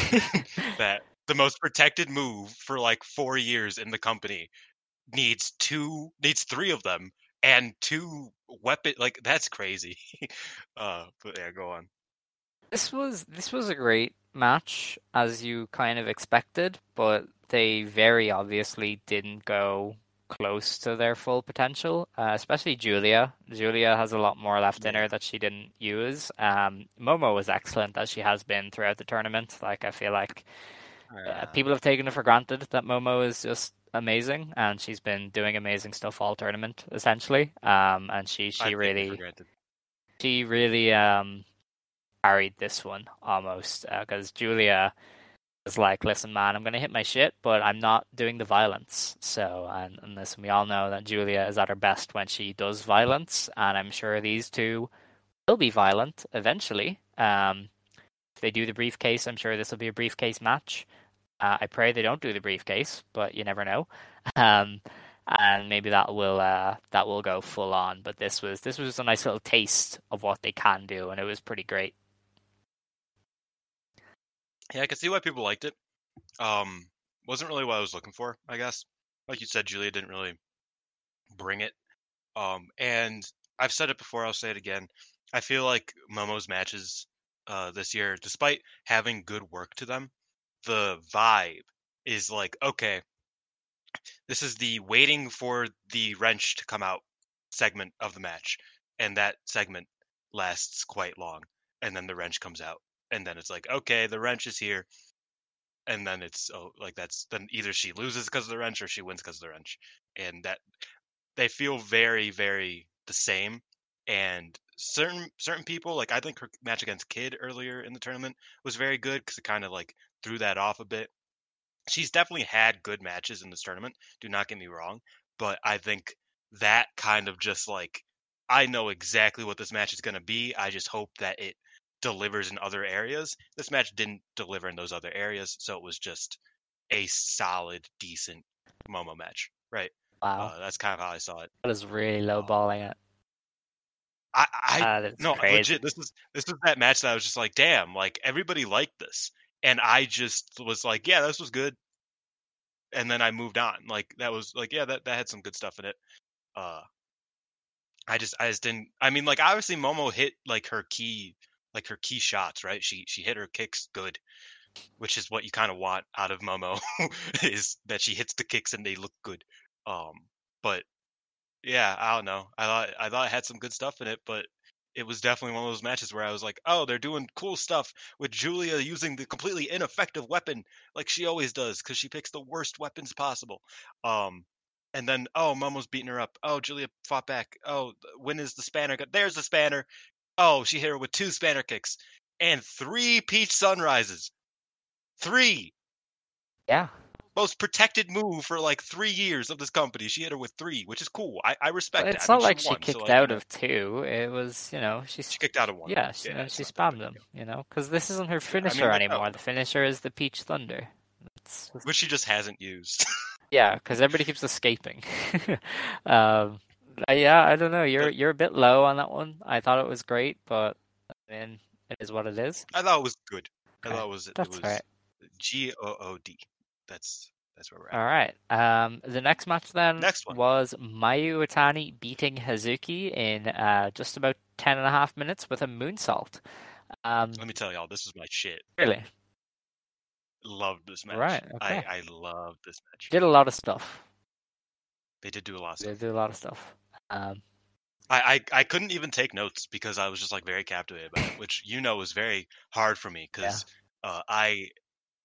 that the most protected move for like four years in the company needs two needs three of them and two weapon like that's crazy. uh but yeah, go on. This was this was a great match as you kind of expected, but they very obviously didn't go close to their full potential. Uh, especially Julia. Julia has a lot more left in her that she didn't use. Um, Momo was excellent as she has been throughout the tournament. Like I feel like uh, people have taken it for granted that Momo is just amazing, and she's been doing amazing stuff all tournament essentially. Um, and she she really she really um carried this one almost because Julia was like, "Listen, man, I'm gonna hit my shit, but I'm not doing the violence." So, and, and listen, we all know that Julia is at her best when she does violence, and I'm sure these two will be violent eventually. Um, if they do the briefcase, I'm sure this will be a briefcase match. Uh, I pray they don't do the briefcase, but you never know. Um, and maybe that will uh, that will go full on. But this was this was a nice little taste of what they can do, and it was pretty great. Yeah, I can see why people liked it. Um, wasn't really what I was looking for, I guess. Like you said, Julia didn't really bring it. Um, and I've said it before, I'll say it again. I feel like Momo's matches uh, this year, despite having good work to them, the vibe is like, okay, this is the waiting for the wrench to come out segment of the match. And that segment lasts quite long. And then the wrench comes out. And then it's like, okay, the wrench is here. And then it's oh, like that's then either she loses because of the wrench or she wins because of the wrench. And that they feel very, very the same. And certain certain people, like I think her match against Kid earlier in the tournament was very good because it kind of like threw that off a bit. She's definitely had good matches in this tournament. Do not get me wrong, but I think that kind of just like I know exactly what this match is going to be. I just hope that it delivers in other areas. This match didn't deliver in those other areas, so it was just a solid, decent Momo match. Right? Wow, Uh, that's kind of how I saw it. that is really low balling it. I, I is no crazy. legit. This is this is that match that I was just like, damn, like everybody liked this, and I just was like, yeah, this was good. And then I moved on. Like that was like, yeah, that that had some good stuff in it. Uh, I just I just didn't. I mean, like obviously Momo hit like her key like her key shots, right? She she hit her kicks good, which is what you kind of want out of Momo is that she hits the kicks and they look good. Um, but yeah, I don't know. I thought I thought it had some good stuff in it, but it was definitely one of those matches where I was like, oh, they're doing cool stuff with Julia using the completely ineffective weapon like she always does because she picks the worst weapons possible. Um, and then oh, Momo's beating her up. Oh, Julia fought back. Oh, when is the spanner? There's the spanner. Oh, she hit her with two spanner kicks and three peach sunrises. Three Yeah. Most protected move for like three years of this company. She hit her with three, which is cool. I, I respect it. it's I not mean, like she won, so, kicked like, out of two. It was, you know, she's She kicked out of one. yeah, she, Yeah, uh, it's she spammed them, you know, because this isn't her I finisher mean, but no. anymore. The finisher is the Peach Thunder. Which she just hasn't used. yeah, because everybody keeps escaping. um, uh, yeah, I don't know. You're you're a bit low on that one. I thought it was great, but I mean, it is what it is. I thought it was good. I thought it was it That's was all right. G O O D. That's that's where we're at. All right. Um, the next match then Next one. was Mayu Iwatani beating Hazuki in uh, just about 10 and a half minutes with a moonsault. Um, Let me tell y'all, this is my shit. really, Loved this match. Right, I okay. I loved this match. did a lot of stuff. They did do a lot of stuff. They did a lot of stuff. Um, I, I I couldn't even take notes because I was just like very captivated by it, which you know was very hard for me because uh, I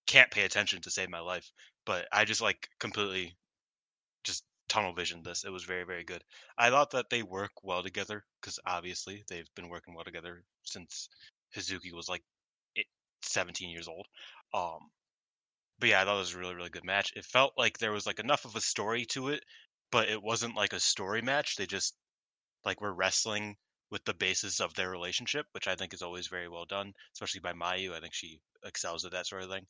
can't pay attention to save my life. But I just like completely just tunnel visioned this. It was very very good. I thought that they work well together because obviously they've been working well together since Hazuki was like 17 years old. Um, but yeah, I thought it was a really really good match. It felt like there was like enough of a story to it, but it wasn't like a story match. They just like were wrestling with the basis of their relationship, which I think is always very well done, especially by Mayu. I think she excels at that sort of thing.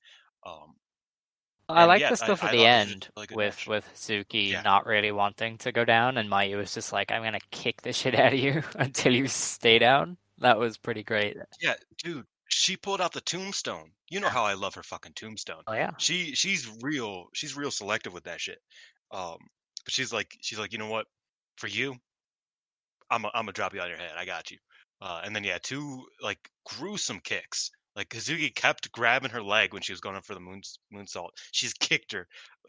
Um, I like yeah, the stuff I- at I the thought it was end really with match. with Suki Yeah. not really wanting to go down, and Mayu was just like, "I'm gonna kick the shit out of you until you stay down." That was pretty great. yeah, dude, she pulled out the tombstone. You know how I love her fucking tombstone. Oh yeah, She she's real. She's real selective with that shit. Um, but she's like she's like, you know what? For you, I'm i I'm gonna drop you on your head. I got you. Uh, and then yeah, two like gruesome kicks. Like Hazuki kept grabbing her leg when she was going up for the moon moonsault. She's kicked her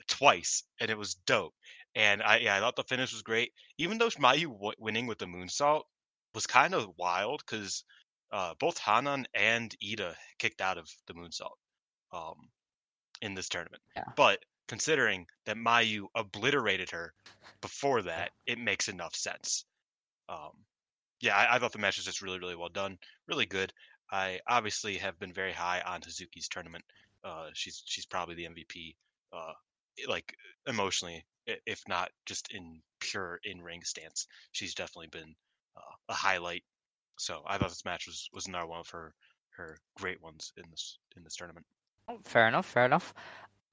twice, and it was dope. And I yeah, I thought the finish was great. Even though Mayu w- winning with the moonsault was kind of wild because uh, both Hanan and Iida kicked out of the moonsault um, in this tournament. Yeah. But considering that Mayu obliterated her before that, it makes enough sense. Um, yeah, I, I thought the match was just really, really well done, really good. I obviously have been very high on Hazuki's tournament. Uh, she's she's probably the MVP, uh, like emotionally, if not just in pure in ring stance. She's definitely been uh, a highlight. So I thought this match was was another one of her her great ones in this in this tournament. Oh, fair enough, fair enough.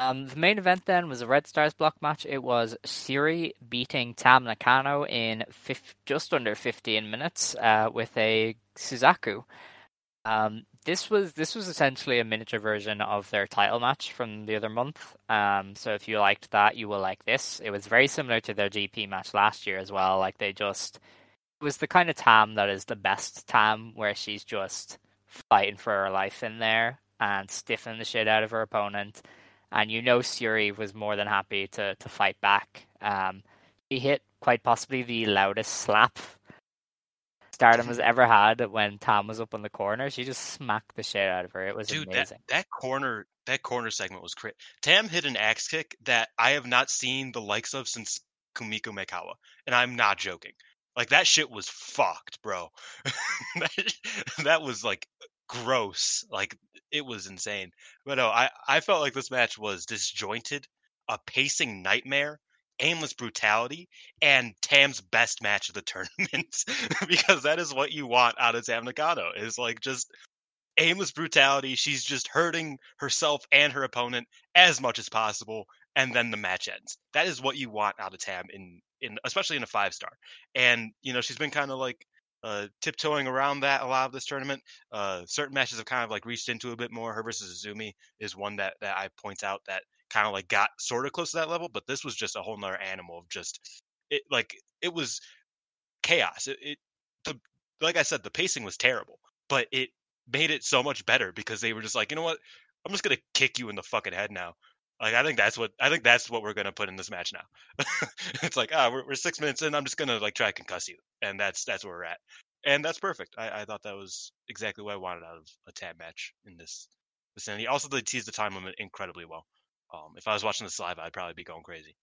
Um, the main event then was a Red Stars block match. It was Syuri beating Tam Nakano in fif- just under 15 minutes uh, with a Suzaku. Um, this was this was essentially a miniature version of their title match from the other month. Um, so if you liked that, you will like this. It was very similar to their GP match last year as well. Like they just it was the kind of Tam that is the best Tam, where she's just fighting for her life in there and stiffing the shit out of her opponent. And you know Syuri was more than happy to to fight back. Um, she hit quite possibly the loudest slap Stardom has ever had when Tam was up on the corner. She just smacked the shit out of her. It was Dude, that, amazing. that corner that corner segment was great. Tam hit an axe kick that I have not seen the likes of since Kumiko Maekawa, and I'm not joking. Like that shit was fucked, bro. that, that was like gross. Like it was insane. But no, I I felt like this match was disjointed, a pacing nightmare, aimless brutality, and Tam's best match of the tournament because that is what you want out of Tam Nakano is like just aimless brutality. She's just hurting herself and her opponent as much as possible, and then the match ends. That is what you want out of Tam in in especially in a five star. And you know she's been kind of like uh, tiptoeing around that a lot of this tournament. Uh, certain matches have kind of like reached into a bit more. Her versus Azumi is one that that I point out that kind of like got sort of close to that level, but this was just a whole nother animal of just it like it was chaos. It, it the like I said, the pacing was terrible, but it made it so much better because they were just like, you know what? I'm just gonna kick you in the fucking head now. Like I think that's what I think that's what we're gonna put in this match now. it's like ah, we're, we're six minutes in. I'm just gonna like try to concuss you, and that's that's where we're at, and that's perfect. I, I thought that was exactly what I wanted out of a tag match in this vicinity. Also, they teased the time limit incredibly well. Um, if I was watching this live, I'd probably be going crazy.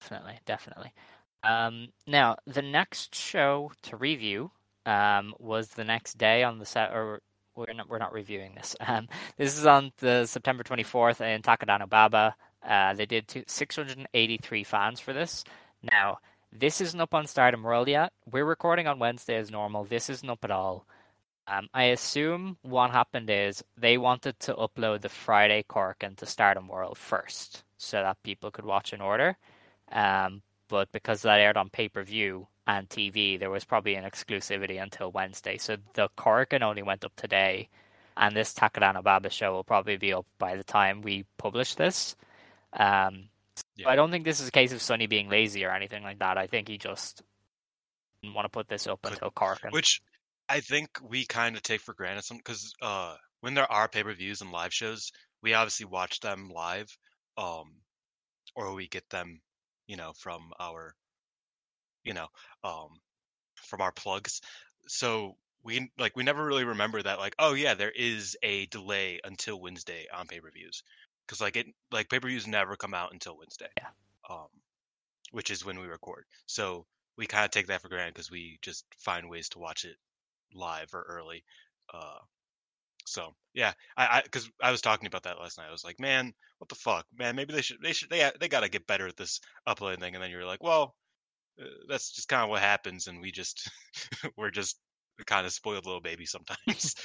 Definitely, definitely. Um, now, the next show to review um, was the next day on the set, or we're not, we're not reviewing this. Um, this is on the September 24th in Takadano Baba. Uh, they did two, 683 fans for this. Now, this isn't up on Stardom World yet. We're recording on Wednesday as normal. This isn't up at all. Um, I assume what happened is they wanted to upload the Friday Cork into Stardom World first so that people could watch in order. Um, but because that aired on pay per view and TV, there was probably an exclusivity until Wednesday. So the Korakuen only went up today, and this Takadano Baba show will probably be up by the time we publish this. Um, Yeah. I don't think this is a case of Sonny being lazy or anything like that. I think he just didn't want to put this up until Korakuen. Which I think we kind of take for granted some because uh, when there are pay per views and live shows, we obviously watch them live, um, or we get them, you know, from our, you know, um, from our plugs. So we like we never really remember that like oh yeah there is a delay until Wednesday on pay per views because like it like pay per views never come out until Wednesday. Yeah. Um, which is when we record. So we kind of take that for granted because we just find ways to watch it live or early. Uh, so yeah, I I because I, was talking about that last night. I was like, man, what the fuck, man? Maybe they should they should they they got to get better at this uploading thing. And then you're like, well, that's just kind of what happens, and we just we're just kind of spoiled little baby sometimes.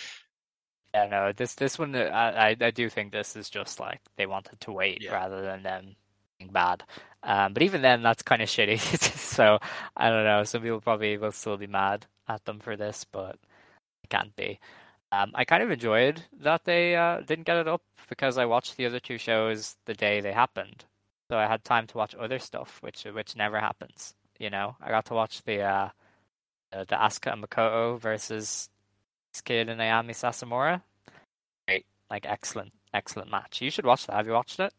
Yeah, no, this this one, uh, I I I do think this is just like they wanted to wait Yeah. rather than them being bad. Um, but even then, that's kind of shitty. so I don't know. Some people probably will still be mad at them for this, but it can't be. Um, I kind of enjoyed that they uh, didn't get it up because I watched the other two shows the day they happened, so I had time to watch other stuff, which which never happens. You know, I got to watch the uh, the, the Asuka and Makoto versus this kid and Naomi Sasamura. Great, like excellent, excellent match. You should watch that. Have you watched it?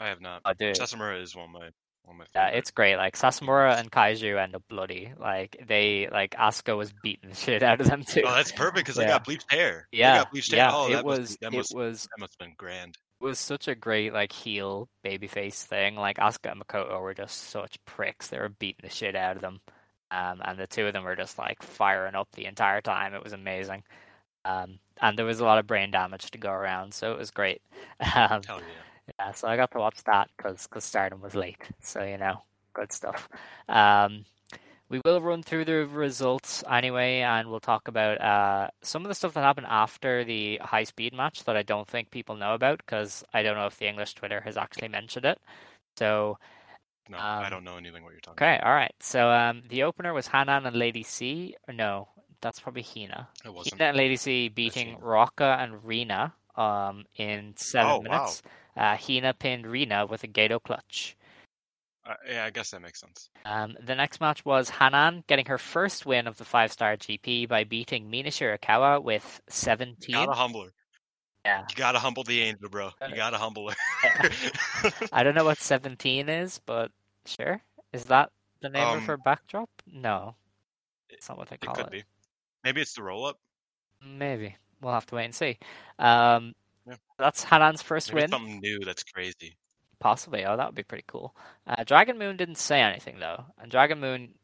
I have not. I do. Sasamura is one of my one of my Yeah, it's great. Like Sasamura and Kaiju end up bloody. Like they, like Asuka was beating the shit out of them too. Oh, that's perfect because they Yeah. got bleached hair. They yeah, got bleached hair. yeah. Oh, it that was, that it must was, that must have been grand. Was such a great like heel babyface thing. Like Asuka and Makoto were just such pricks. They were beating the shit out of them, um, and the two of them were just like firing up the entire time. It was amazing, um, and there was a lot of brain damage to go around, so it was great. Um, Hell yeah. yeah, so I got to watch that because Stardom was late. So you know, good stuff. Um, we will run through the results anyway, and we'll talk about uh, some of the stuff that happened after the high speed match that I don't think people know about because I don't know if the English Twitter has actually mentioned it. So No, I Um, don't know anything what you're talking okay, all right. So um, the opener was Hanan and Lady C. No, that's probably Hina. about. It wasn't. Hina and Lady C beating. Rocca and Rena um, in seven Oh, wow. minutes. Uh, Hina pinned Rena with a Gedo clutch. Uh, yeah, I guess that makes sense. Um, the next match was Hanan getting her first win of the five star GP by beating Mina Shirakawa with 17. Gotta humble her. Yeah. You gotta humble the angel, bro. You gotta humble her. I don't know what 17 is, but sure. Is that the name of Um, her backdrop? No. It's not what they call it could it. be. Maybe it's the roll up. Maybe. We'll have to wait and see. Um, Yeah. That's Hanan's first Maybe win. something new that's crazy. Possibly. Oh, that would be pretty cool. Uh, Dragon Moon didn't say anything, though. And Dragon Moon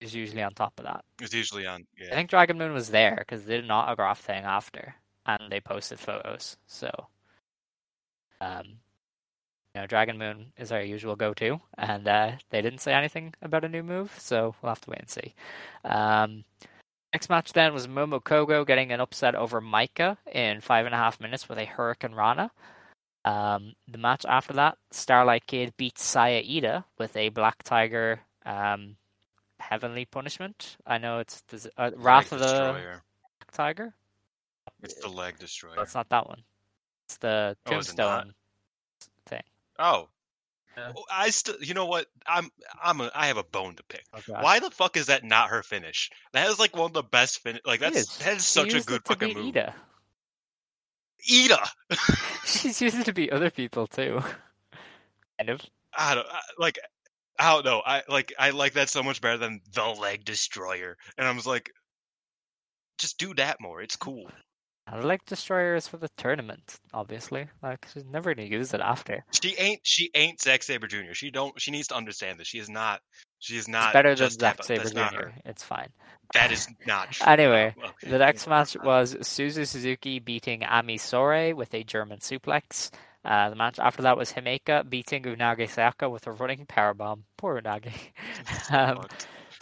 is usually on top of that. It's usually on. I think Dragon Moon was there because they did an autograph thing after, and they posted photos. So, um, you know, Dragon Moon is our usual go-to, and uh, they didn't say anything about a new move, so we'll have to wait and see. Um, next match then was Momo Kohgo getting an upset over Maika in five and a half minutes with a Hurricane Rana. Um, the match after that, Starlight Kid beats Saya Iida with a Black Tiger um, Heavenly Punishment. I know it's the uh, Wrath of the Destroyer. Black Tiger. It's the leg destroyer. No, it's not that one. It's the Oh, it? Tombstone thing. Oh. Yeah. Oh, I still, you know what? I'm, I'm, a, I have a bone to pick. Oh. Why the fuck is that not her finish? That is like one of the best finish. Like that's that is such a good fucking beat move. Iida. Iida. She's used it to beat other people too. Kind of. I don't I, like. I don't know. I like. I like that so much better than the leg destroyer. And I was like, just do that more. It's cool. I like destroyers for the tournament, obviously. Like she's never gonna use it after. She ain't. She ain't Zack Sabre Jr. She don't. She needs to understand this. She is not. She is It's not better than Zack. Sabre Jr. It's fine. That is not true. Anyway. The next match was Suzu Suzuki beating Ami Sourei with a German suplex. Uh, the match after that was Himeka beating Unagi Sayaka with a running powerbomb. Poor Unagi. um,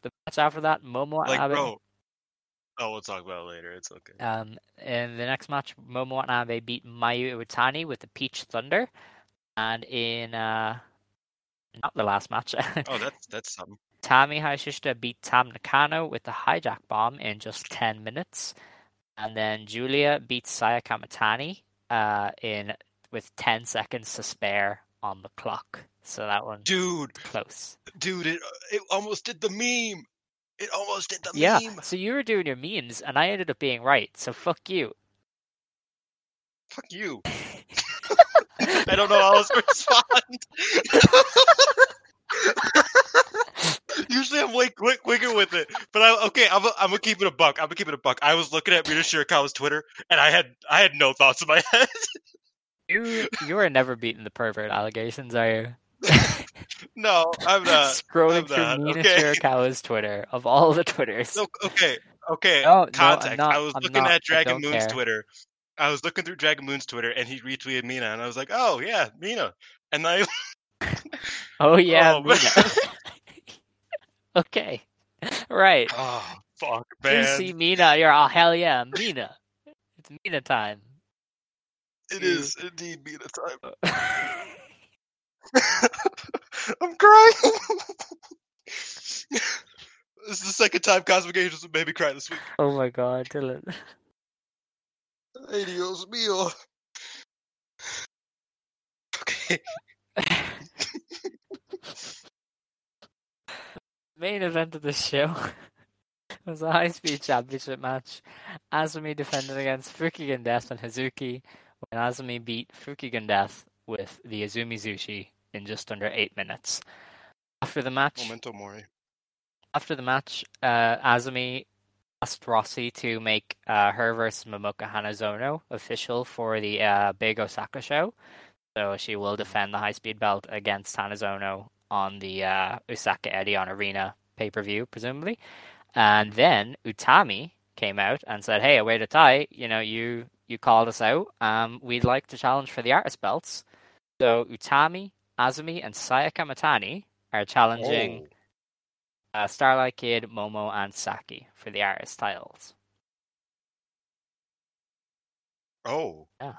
the match after that, Momo Like, Abe. bro. Oh, we'll talk about it later. It's okay. Um, in the next match, Momo Watanabe beat Mayu Iwatani with the Peach Thunder. And in uh, not the last match, Oh, that's that's something. Tami Hayashishita beat Tam Nakano with the hijack bomb in just 10 minutes. And then Julia beat Saya Kamitani uh, in with 10 seconds to spare on the clock. So that one Dude, close. dude, it it almost did the meme. It almost did the Yeah. meme. So you were doing your memes, and I ended up being right. So fuck you. Fuck you. I don't know how else to respond. Usually I'm way quick, quicker with it, but I okay. I'm I'm gonna keep it a buck. I'm gonna keep it a buck. I was looking at Rita Shirakawa's Twitter, and I had I had no thoughts in my head. You you are never beating the pervert allegations, are you? no, I'm not. Scrolling I'm through not, Mina okay. Shirakawa's Twitter of all the Twitters. No, okay, okay. No, no, Context. not- I was I'm looking not- at Dragon Moon's care. Twitter. I was looking through Dragon Moon's Twitter, and he retweeted Mina, and I was like, "Oh yeah, Mina." And I, Oh yeah, Oh. Mina. okay, right. oh fuck, man. You see Mina, you're oh hell yeah, Mina. It's Mina time. it you- is indeed Mina time. I'm crying. this is the second time Cosmic Angels made me cry this week. oh my god, Dylan. Ay, Dios mío. Okay. Main event of the show was a high speed championship match. Azumi defended against Fukigen Death and Hazuki when Azumi beat Fukigen Death with the Azumi Zushi in just under eight minutes. After the match, Memento Mori. after the match, uh, Azumi asked Rossy to make uh, her versus Momoka Hanazono official for the uh, Big Osaka show. So she will defend the high speed belt against Hanazono on the uh, Osaka Edion Arena pay per view, presumably. And then Utami came out and said, "Hey, Oedo Tai. You know, you you called us out. Um, we'd like to challenge for the artist belts." So Utami, Azumi, and Saya Kamitani are challenging uh, Starlight Kid, Momo, and Saki for the artist titles. Oh. Yeah.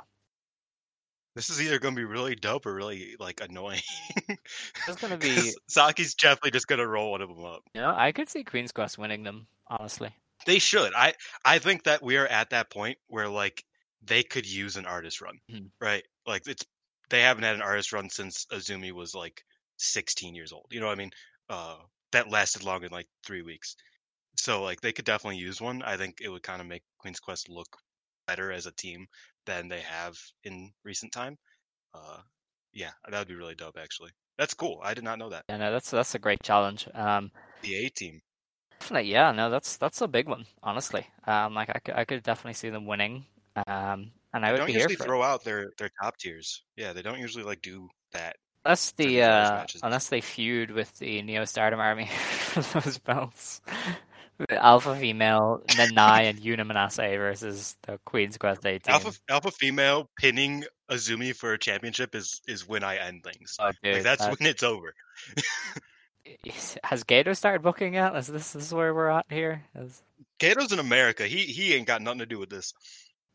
This is either gonna be really dope or really like annoying. It's gonna be- Saki's definitely just gonna roll one of them up. You know, I could see Queen's Quest winning them, honestly. They should. I I think that we are at that point where like they could use an artist run, Mhm. right? Like it's they haven't had an artist run since Azumi was like 16 years old. You know what I mean? Uh, that lasted longer than like three weeks. So like they could definitely use one. I think it would kind of make Queen's Quest look better as a team than they have in recent time. Uh, yeah, that would be really dope. Actually, that's cool. I did not know that. Yeah, no, that's that's a great challenge. Um, The A team. definitely, yeah, no, that's that's a big one, honestly. Um, like I could, I could definitely see them winning. Um, and I They would don't be here usually for it. throw out their their top tiers. Yeah, they don't usually like do that. Unless the uh, unless they feud with the Neo Stardom Army for those belts. The Alpha Female, Nanae, and Yuna Manase versus the Queen's Quest A team. Alpha alpha female pinning Azumi for a championship is is when I end things. Oh, like dude, that's when it's over. Has Gedo started booking yet? Is this, this is where we're at here? Is- Gedo's in America. He he ain't got nothing to do with this.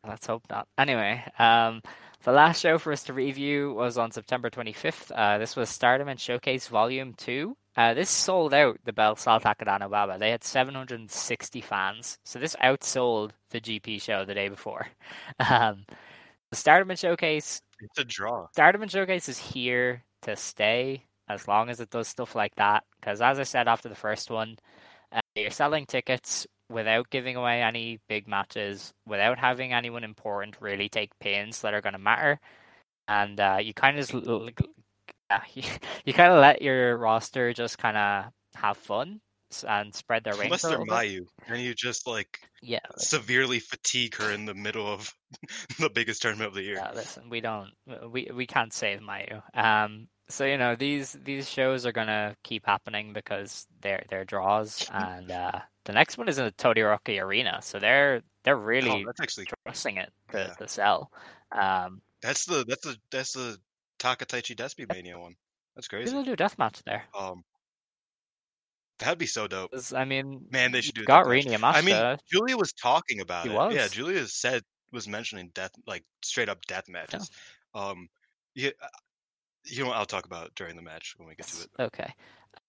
Let's hope not. Anyway, um, the last show for us to review was on September 25th. Uh, this was Stardom and Showcase Volume 2. Uh, this sold out the Belle Salle Takadano Baba. They had 760 fans. So this outsold the GP show the day before. Um, the Stardom and Showcase It's a draw. Stardom and Showcase is here to stay as long as it does stuff like that. Because as I said after the first one, uh, you're selling tickets without giving away any big matches, without having anyone important really take pins that are going to matter. and uh, you kind of you, you kind of let your roster just kind of have fun and spread their wings Unless they're. Mayu, and you just like Yeah, severely fatigue her in the middle of the biggest tournament of the year. yeah, listen, we don't, we we can't save Mayu. Um, so you know these these shows are gonna keep happening because they're they're draws, and uh, the next one is in the Todoroki Arena, so they're they're Oh, really that's actually trusting it to, Yeah. to sell. Um, that's the that's the that's the Takataichi Despi Mania one. That's crazy. they'll do a deathmatch there. Um, that'd be so dope. I mean, Man, they should do got. Rini I mean, Julia was talking about He it. Yeah. Julia said was mentioning death, like straight up death matches. Um, yeah, you know, what, I'll talk about it during the match when we get to it. Okay.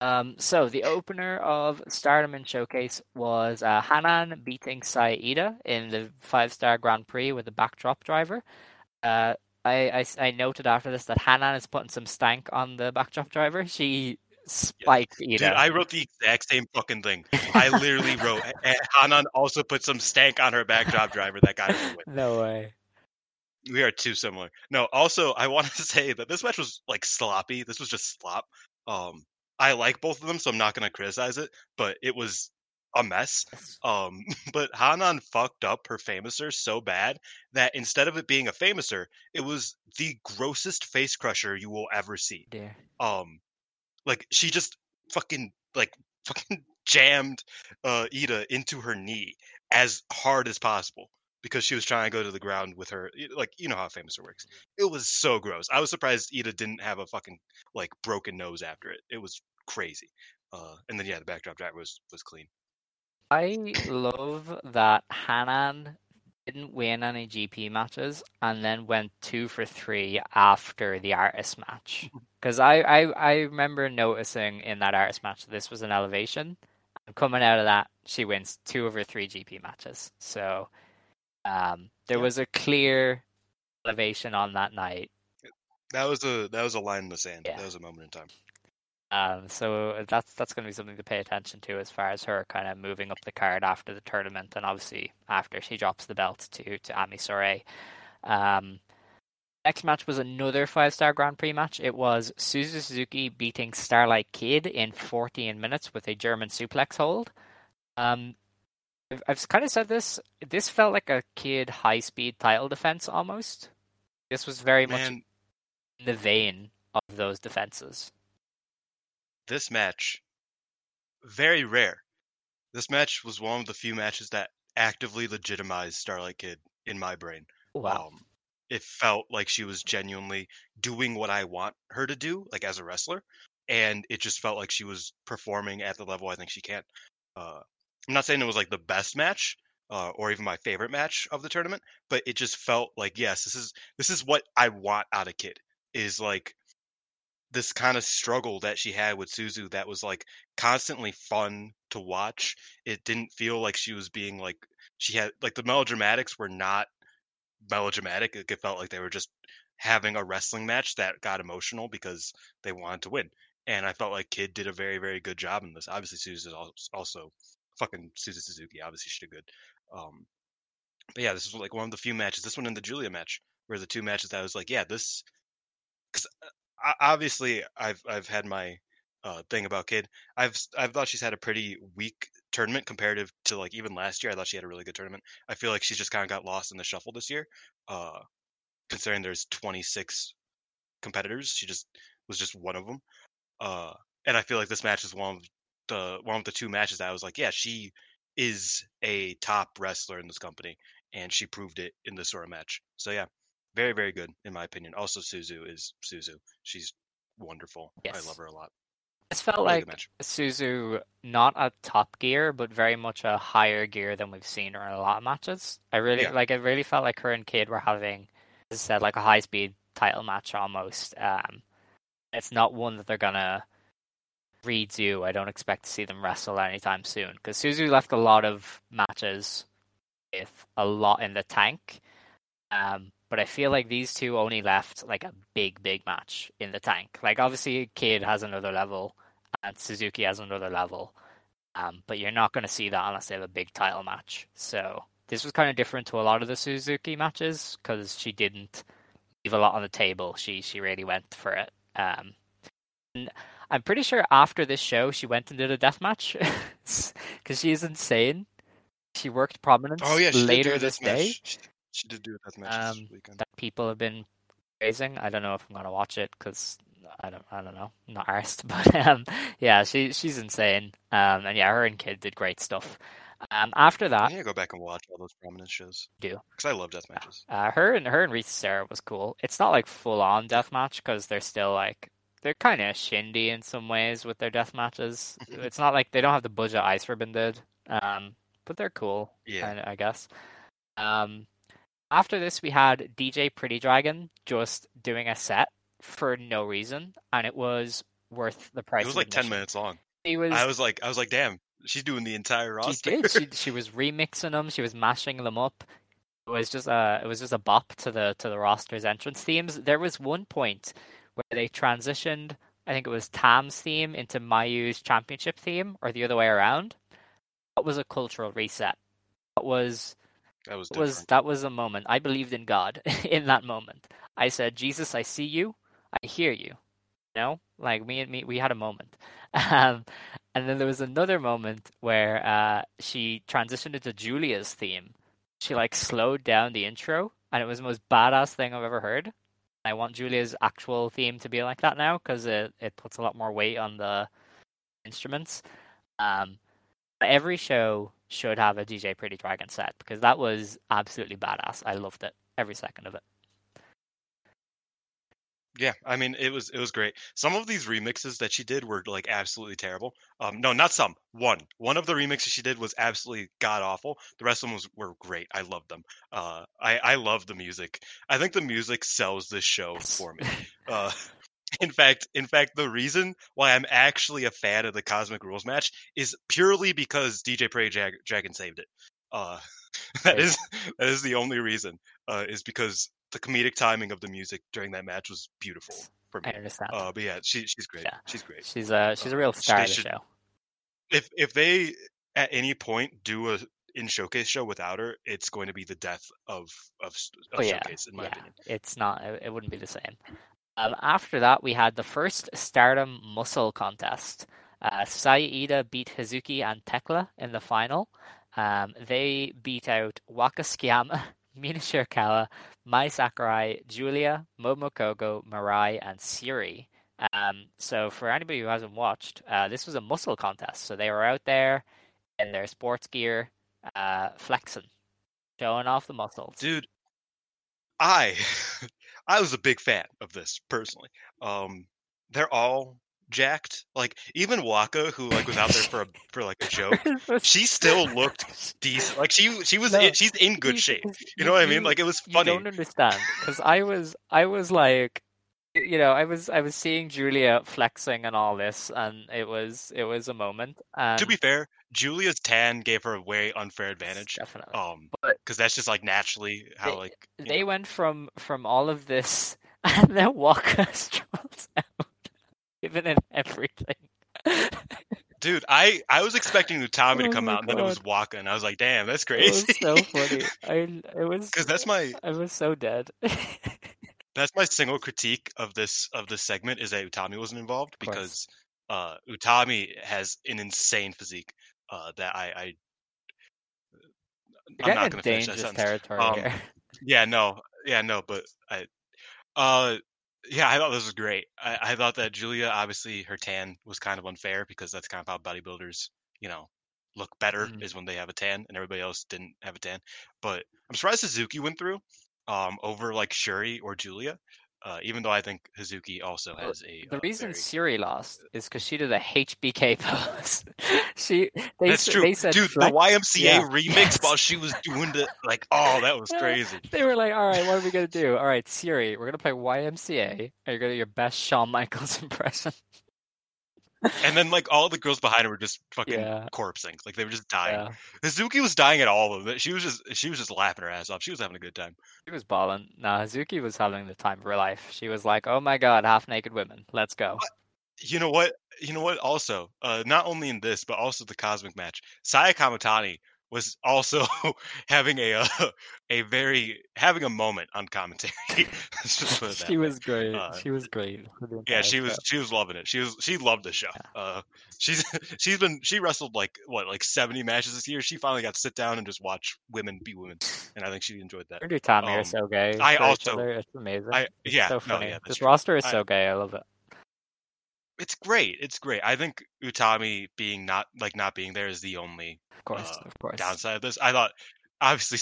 Um, so the opener of Stardom and Showcase was uh, Hanan beating Saida in the five star Grand Prix with the backdrop driver. Uh, I, I s- I noted after this that Hanan is putting some stank on the backdrop driver. She spiked Iida. Dude, I wrote the exact same fucking thing. I literally wrote, Hanan also put some stank on her backdrop driver that got her. No way. We are too similar. No, also I want to say that this match was like sloppy. This was just slop. Um, I like both of them, so I'm not gonna criticize it, but it was a mess. Um, but Hanan fucked up her famouser so bad that instead of it being a famouser, it was the grossest face crusher you will ever see. Dear. Um, like she just fucking like fucking jammed uh Iida into her knee as hard as possible because she was trying to go to the ground with her like you know how famous it works. It was so gross. I was surprised Iida didn't have a fucking like broken nose after it. It was crazy. Uh and then yeah, the backdrop driver was was clean. I love that Hanan didn't win any GP matches and then went two for three after the artist match. Because I, I, I remember noticing in that artist match that this was an elevation. And coming out of that, she wins two of her three GP matches. So um, there Yeah. was a clear elevation on that night. That was a that was a line in the sand. Yeah. That was a moment in time. Um, so that's that's going to be something to pay attention to as far as her kind of moving up the card after the tournament, and obviously after she drops the belt to to Ami Sourei. Um, next match was another five star Grand Prix match. It was Suzu Suzuki beating Starlight Kid in 14 minutes with a German suplex hold. Um, I've, I've kind of said this. This felt like a kid high speed title defense almost. This was very much in the vein of those defenses. this match very rare. This match was one of the few matches that actively legitimized Starlight Kid in my brain. Wow. Um, it felt like she was genuinely doing what I want her to do, like as a wrestler, and it just felt like she was performing at the level I think she can. Uh, I'm not saying it was like the best match uh, or even my favorite match of the tournament, but it just felt like yes, this is this is what I want out of Kid is like this kind of struggle that she had with Suzu that was like constantly fun to watch. It didn't feel like she was being like she had like the melodramatics were not melodramatic. It felt like they were just having a wrestling match that got emotional because they wanted to win. And I felt like Kid did a very, very good job in this. Obviously, Suzu is also fucking Suzu Suzuki. Obviously, she did good. Um, but yeah, this was like one of the few matches. This one and the Julia match were the two matches that I was like, yeah, this. Because obviously, I've I've had my uh, thing about Kid. I've I've thought she's had a pretty weak tournament comparative to like even last year. I thought she had a really good tournament. I feel like she's just kind of got lost in the shuffle this year. Uh, considering there's 26 competitors, she just was just one of them. Uh, and I feel like this match is one of the one of the two matches that I was like, yeah, she is a top wrestler in this company, and she proved it in this sort of match. So yeah, very very good in my opinion. Also, Suzu is Suzu. She's wonderful. I love her a lot. This felt Really like. Suzu not a top gear, but very much a higher gear than we've seen her in a lot of matches. I really Yeah. like. It really felt like her and Kid were having, as I said, like a high speed title match almost. Um, it's not one that they're gonna redo. I don't expect to see them wrestle anytime soon because Suzu left a lot of matches with a lot in the tank. Um, but I feel like these two only left like a big, big match in the tank. Like obviously, Kid has another level, and Suzuki has another level. Um, but you're not going to see that unless they have a big title match. So this was kind of different to a lot of the Suzuki matches because she didn't leave a lot on the table. She she really went for it. Um, and I'm pretty sure after this show, she went and did a death match because she's insane. She worked prominence Oh yeah, she later did do a this day She, she did do a death match this Um, weekend. that people have been praising. I don't know if I'm gonna watch it because I don't I don't know, I'm not arsed. But um, yeah, she she's insane. Um, and yeah, her and Kid did great stuff. Um, after I that, need to go back and watch all those prominent shows do because I love death matches. uh, her and her and Risa Sera was cool. It's not like full on death match because they're still like they're kind of shindy in some ways with their death matches. it's not like they don't have the budget Ice Ribbon did, um, but they're cool. Yeah. I, I guess. Um, after this, we had DJ Pretty Dragon just doing a set for no reason, and it was worth the price. It was like ten minutes long. He was. I was like, I was like, damn, she's doing the entire roster. She did. She she was remixing them. She was mashing them up. It was just a it was just a bop to the to the roster's entrance themes. There was one point where they transitioned. I think it was Tam's theme into Mayu's championship theme, or the other way around. That was a cultural reset. That was that was was that was a moment. I believed in God in that moment. I said, Jesus, I see you, I hear you. You know, like me and me, we had a moment. Um, and then there was another moment where uh, she transitioned into Julia's theme. She like slowed down the intro, and it was the most badass thing I've ever heard. I want Julia's actual theme to be like that now because it, it puts a lot more weight on the instruments. Um, but every show should have a DJ Pretty Dragon set because that was absolutely badass. I loved it, every second of it. Yeah, I mean, it was it was great. Some of these remixes that she did were like absolutely terrible. Um, no, not some. One, one of the remixes she did was absolutely god awful. The rest of them was, were great. I loved them. Uh, I I love the music. I think the music sells this show for me. Uh, in fact, in fact, the reason why I'm actually a fan of the Cosmic Rules match is purely because DJ Prey Jag- Dragon saved it. Uh, that Right. is that is the only reason. Uh, is because the comedic timing of the music during that match was beautiful for I me. understand. Uh, but yeah, she she's great. Yeah. She's great. she's a she's a uh, real star of the should- show. If if they at any point do a in showcase show without her, it's going to be the death of of, of Oh yeah, showcase in my yeah. opinion. It's not. It, wouldn't be the same. Um, after that, we had the first Stardom Muscle Contest. Uh, beat Hazuki and Tekla in the final. Um, they beat out Waka Tsukiyama, Mina Shirakawa, Mai Sakurai, Julia, Momo Kohgo, Mirai, and Syuri. Um, so for anybody who hasn't watched, uh, this was a muscle contest. So they were out there in their sports gear, uh, flexing, showing off the muscles. Dude, I I was a big fan of this personally. Um, they're all jacked. Like even Waka, who like was out there for a for like a joke, she still looked decent. Like she she was No, in, she's in good You- shape. You know what I mean? Like it was you funny. don't understand because I was I was like, you know, I was I was seeing Julia flexing and all this, and it was it was a moment. And To be fair, Julia's tan gave her a way unfair advantage. definitely, Um, but because that's just like naturally how They- like they know. went from from all of this, and then Waka strolls out, giving it everything. Dude, I I was expecting Utami to Oh come my out, and then it was God. Waka, and I was like, damn, that's It was crazy. so funny. I it was Because that's my I was so dead. that's my single critique of this of this segment is that Utami wasn't involved because uh Utami has an insane physique uh that I I You're I'm not gonna finish that sentence. territory Um, here. yeah no yeah no but I uh yeah I thought this was great. I, I thought that Julia obviously her tan was kind of unfair because that's kind of how bodybuilders you know look better Mhm. is when they have a tan and everybody else didn't have a tan. But I'm surprised Hazuki went through um over like Syuri or Julia. Uh, even though I think Hazuki also has a The uh, reason very- Syuri lost is because she did a HBK pose. she they That's true, they said dude. flex- The YMCA yeah, remix yes. while she was doing the like, oh, that was crazy. They were like, "All right, what are we gonna do? All right, Syuri, we're gonna play YMCA. And you're gonna do your best Shawn Michaels impression." And then like all the girls behind her were just fucking Yeah. corpsing, like they were just dying. Yeah, Hazuki was dying at all of them. She was just she was just laughing her ass off. She was having a good time. she was balling. Nah, Hazuki was having the time of her life. She was like, "Oh my god, half naked women, let's go." You know what? You know what? Also, uh, not only in this, but also the cosmic match, Saya Kamitani was also having a uh, a very having a moment on commentary. Let's just put it that she was great. Uh, she was great. Yeah, she was she was loving it. She was she loved the show. Uh, she's she's been she wrestled like what like seventy matches this year. She finally got to sit down and just watch women be women, and I think she enjoyed that. Her Tommy Um, are so gay. I also- it's amazing. I It's yeah so no funny. yeah this true. roster is I- so gay. I love it. It's great. It's great. I think Utami being not like not being there is the only Of course, uh, of course. downside of this. I thought obviously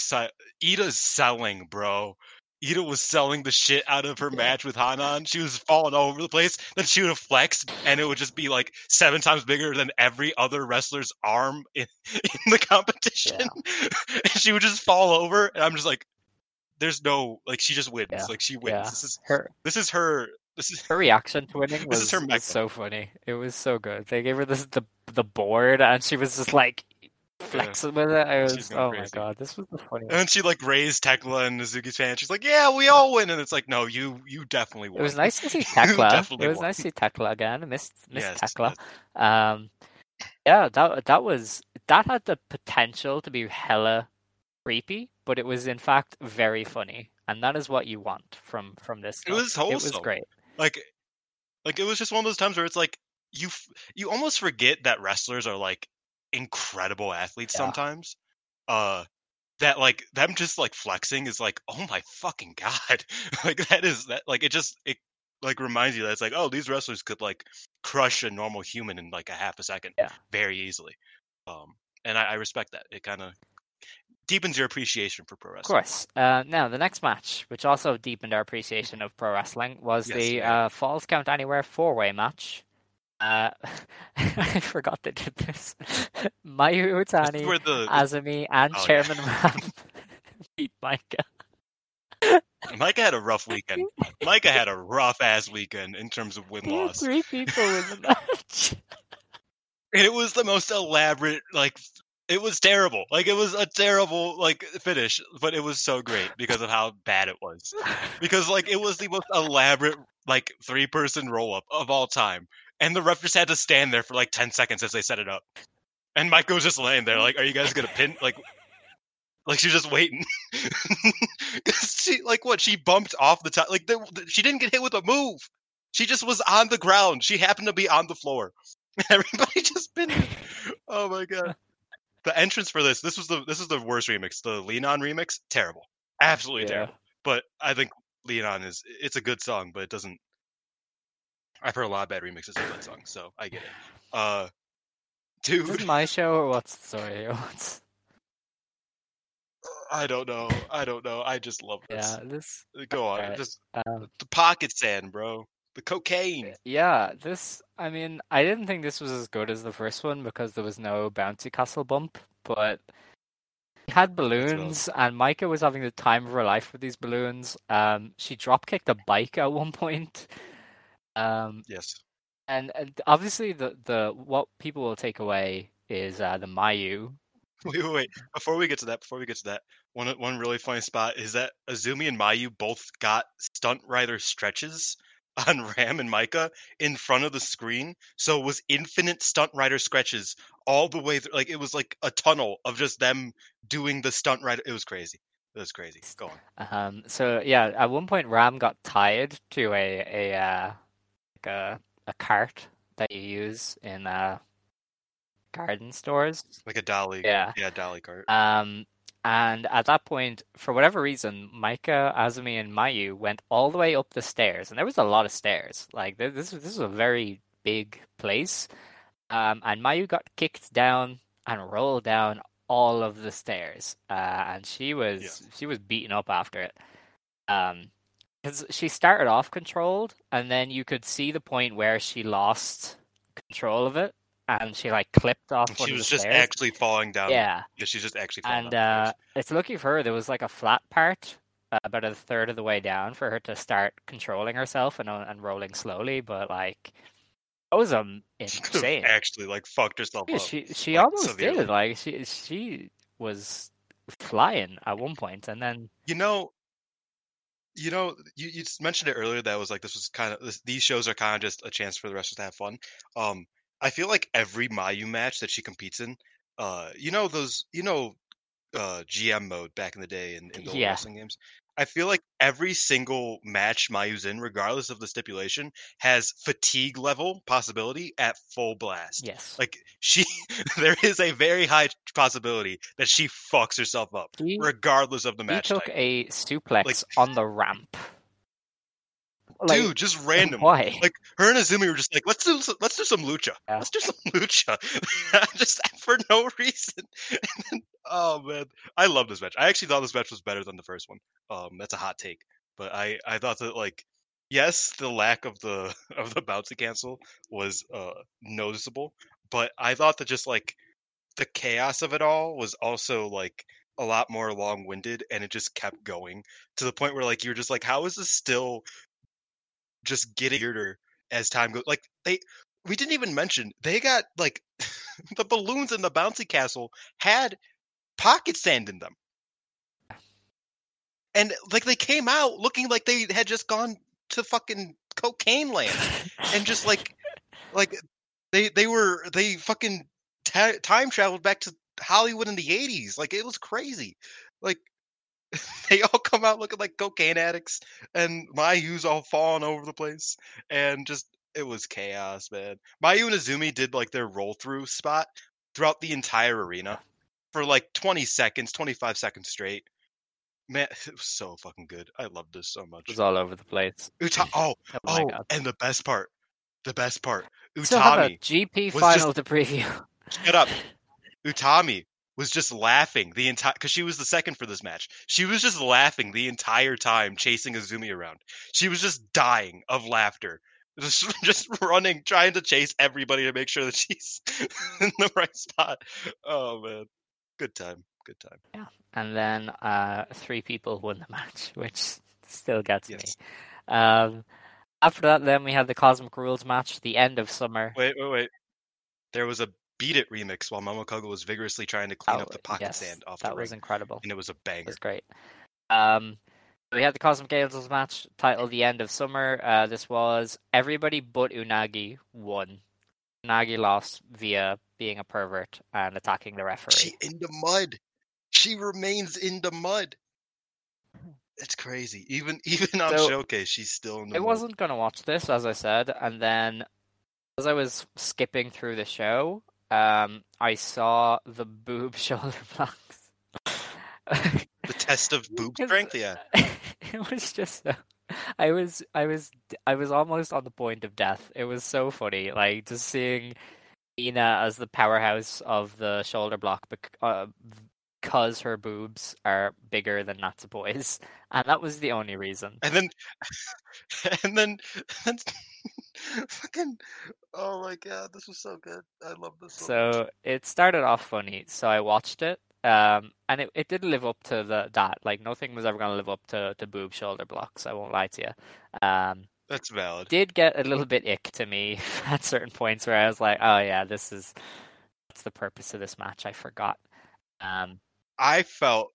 Iida's selling, bro. Iida was selling the shit out of her match with Hanan. She was falling all over the place. Then she would have flexed, and it would just be like seven times bigger than every other wrestler's arm in, in the competition. and she would just fall over, and I'm just like, "There's no like." She just wins. Yeah, Like she wins. yeah. This is Her this is her. This is her reaction to winning This was, is her was so funny. It was so good. They gave her this the the board, and she was just like flexing with it. I was oh my god, this was the funniest. And then she like raised Tekla and Hazuki's fan. She's like, "Yeah, we all win," and it's like, "No, you you definitely won." It was nice to see Tekla. it was won. nice to see Tekla again. I missed missed Yes, Tekla. Um, yeah, that that was that had the potential to be hella creepy, but it was in fact very funny, and that is what you want from from this. It was. It was great. Like like it was just one of those times where it's like you you almost forget that wrestlers are like incredible athletes Yeah. sometimes uh that like them just like flexing is like oh my fucking god like that is that like it just it like reminds you that it's like oh these wrestlers could like crush a normal human in like a half a second Yeah. very easily um and i, I respect that it kind of deepens your appreciation for pro wrestling. Of course. Uh, now, the next match, which also deepened our appreciation of pro wrestling, was Yes, the yeah. uh, Falls Count Anywhere four way match. Uh, I forgot they did this. Mayu Iwatani, the Azumi, and Oh, yeah. Chairman Ram beat Maika. Maika had a rough weekend. Maika had a rough ass weekend in terms of win loss. three people in the match. And it was the most elaborate, like it was terrible. Like it was a terrible like finish, but it was so great because of how bad it was. Because like it was the most elaborate like three person roll up of all time. And the ref just had to stand there for like ten seconds as they set it up. And Maika was just laying there, like, are you guys gonna pin like like she was just waiting. she like what? She bumped off the top. Like the, the- she didn't get hit with a move. She just was on the ground. She happened to be on the floor. Everybody just been. Oh my god. The entrance for this. This was the this is the worst remix. The Lean On remix. Terrible. Absolutely Yeah. terrible. But I think Lean On is it's a good song, but it doesn't. I've heard a lot of bad remixes of that song, so I get it. Uh, Is dude, this my show or what's the story? What's... I don't know. I don't know. I just love this. Yeah, this. Go on. Alright. Just Um, the pocket sand, bro. The cocaine. Yeah, this. I mean, I didn't think this was as good as the first one because there was no bouncy castle bump, but we had balloons, and Maika was having the time of her life with these balloons. Um, she drop kicked a bike at one point. Um, Yes. and, and obviously the the what people will take away is uh, the Mayu. Wait, wait, wait. Before we get to that, before we get to that, one one really funny spot is that Azumi and Mayu both got stunt rider stretches on Ram and Maika in front of the screen. So it was infinite stunt rider scratches all the way through. Like it was like a tunnel of just them doing the stunt rider. It was crazy. It was crazy. Go on. Um, so yeah, at one point Ram got tied to a a uh, like a a cart that you use in uh garden stores. Like a dolly. Yeah. Yeah, dolly cart. Um, and at that point, for whatever reason, Maika, Azumi, and Mayu went all the way up the stairs, and there was a lot of stairs. Like this, this is a very big place. Um, and Mayu got kicked down and rolled down all of the stairs, uh, and she was she was beaten up after it. Um, because she started off controlled, and then you could see the point where she lost control of it, and she like clipped off. She was just stairs. actually falling down. Yeah, Yeah, she's just actually and down. uh, it's lucky for her there was like a flat part uh, about a third of the way down for her to start controlling herself and uh, and rolling slowly. But like, that was um insane. actually like fucked herself Yeah, up. she she like, almost severely. did. Like she she was flying at one point, and then You know, you know, you, you just mentioned it earlier that was like this was kind of this, these shows are kind of just a chance for the wrestlers to have fun. Um, I feel like every Mayu match that she competes in, uh, you know those, you know uh, GM mode back in the day in, in the Yeah. wrestling games. I feel like every single match Mayu's in, regardless of the stipulation, has fatigue level possibility at full blast. Yes. Like she, there is a very high possibility that she fucks herself up, She- regardless of the he match. took type. a suplex Like- on the ramp. Like, Dude, just random. Why? Like her and Azumi were just like, let's do some, let's do some lucha. Yeah. Let's do some lucha, just for no reason. And then, oh man, I love this match. I actually thought this match was better than the first one. Um, that's a hot take, but I I thought that like, yes, the lack of the of the bouncy cancel was uh noticeable, but I thought that just like the chaos of it all was also like a lot more long-winded and it just kept going to the point where like you're just like how is this still just getting weirder as time goes. Like they, we didn't even mention they got like the balloons in the bouncy castle had pocket sand in them, and like they came out looking like they had just gone to fucking cocaine land, and just like, like they they were they fucking ta- time traveled back to Hollywood in the eighties. Like it was crazy. Like they all come out looking like cocaine addicts, and Mayu's all falling over the place, and just it was chaos, man. Mayu and Azumi did like their roll through spot throughout the entire arena for like 20 seconds, 25 seconds straight. Man, it was so fucking good. I love this so much. It was all over the place. Uta- oh, Oh oh, and the best part, the best part, Still have a Utami. GP final just- to preview. Shut up. Utami was just laughing the entire because she was the second for this match. She was just laughing the entire time chasing Azumi around. She was just dying of laughter. Just, just running, trying to chase everybody to make sure that she's in the right spot. Oh man, good time, good time. Yeah, and then uh, three people won the match, which still gets Yes. me. Um, after that, then we had the Cosmic Rules match, the end of summer. Wait, wait, wait. There was a Beat It remix while Momo Kohgo was vigorously trying to clean Oh, up the pocket yes, sand off that the That was ring, incredible. and it was a banger. It was great. Um, we had the Cosmic Angels match titled "The End of Summer." Uh, this was everybody but Unagi won. Unagi lost via being a pervert and attacking the referee. She in the mud. She remains in the mud. It's crazy. Even even on So, showcase, she's still in the I mud. wasn't going to watch this, as I said, and then as I was skipping through the show, um, I saw the boob shoulder blocks. The test of boob strength, yeah. it was just so. I was, I was, I was almost on the point of death. It was so funny, like just seeing Ina as the powerhouse of the shoulder block, uh, because her boobs are bigger than Natsupoi's, and that was the only reason. And then and then and fucking oh my god, this was so good. I love this so. So it started off funny, so I watched it, um, and it, it didn't live up to the that. Like nothing was ever going to live up to to boob shoulder blocks. I won't lie to you. Um, That's valid. did get a little bit ick to me at certain points where I was like, oh yeah, this is that's the purpose of this match. I forgot. Um, I felt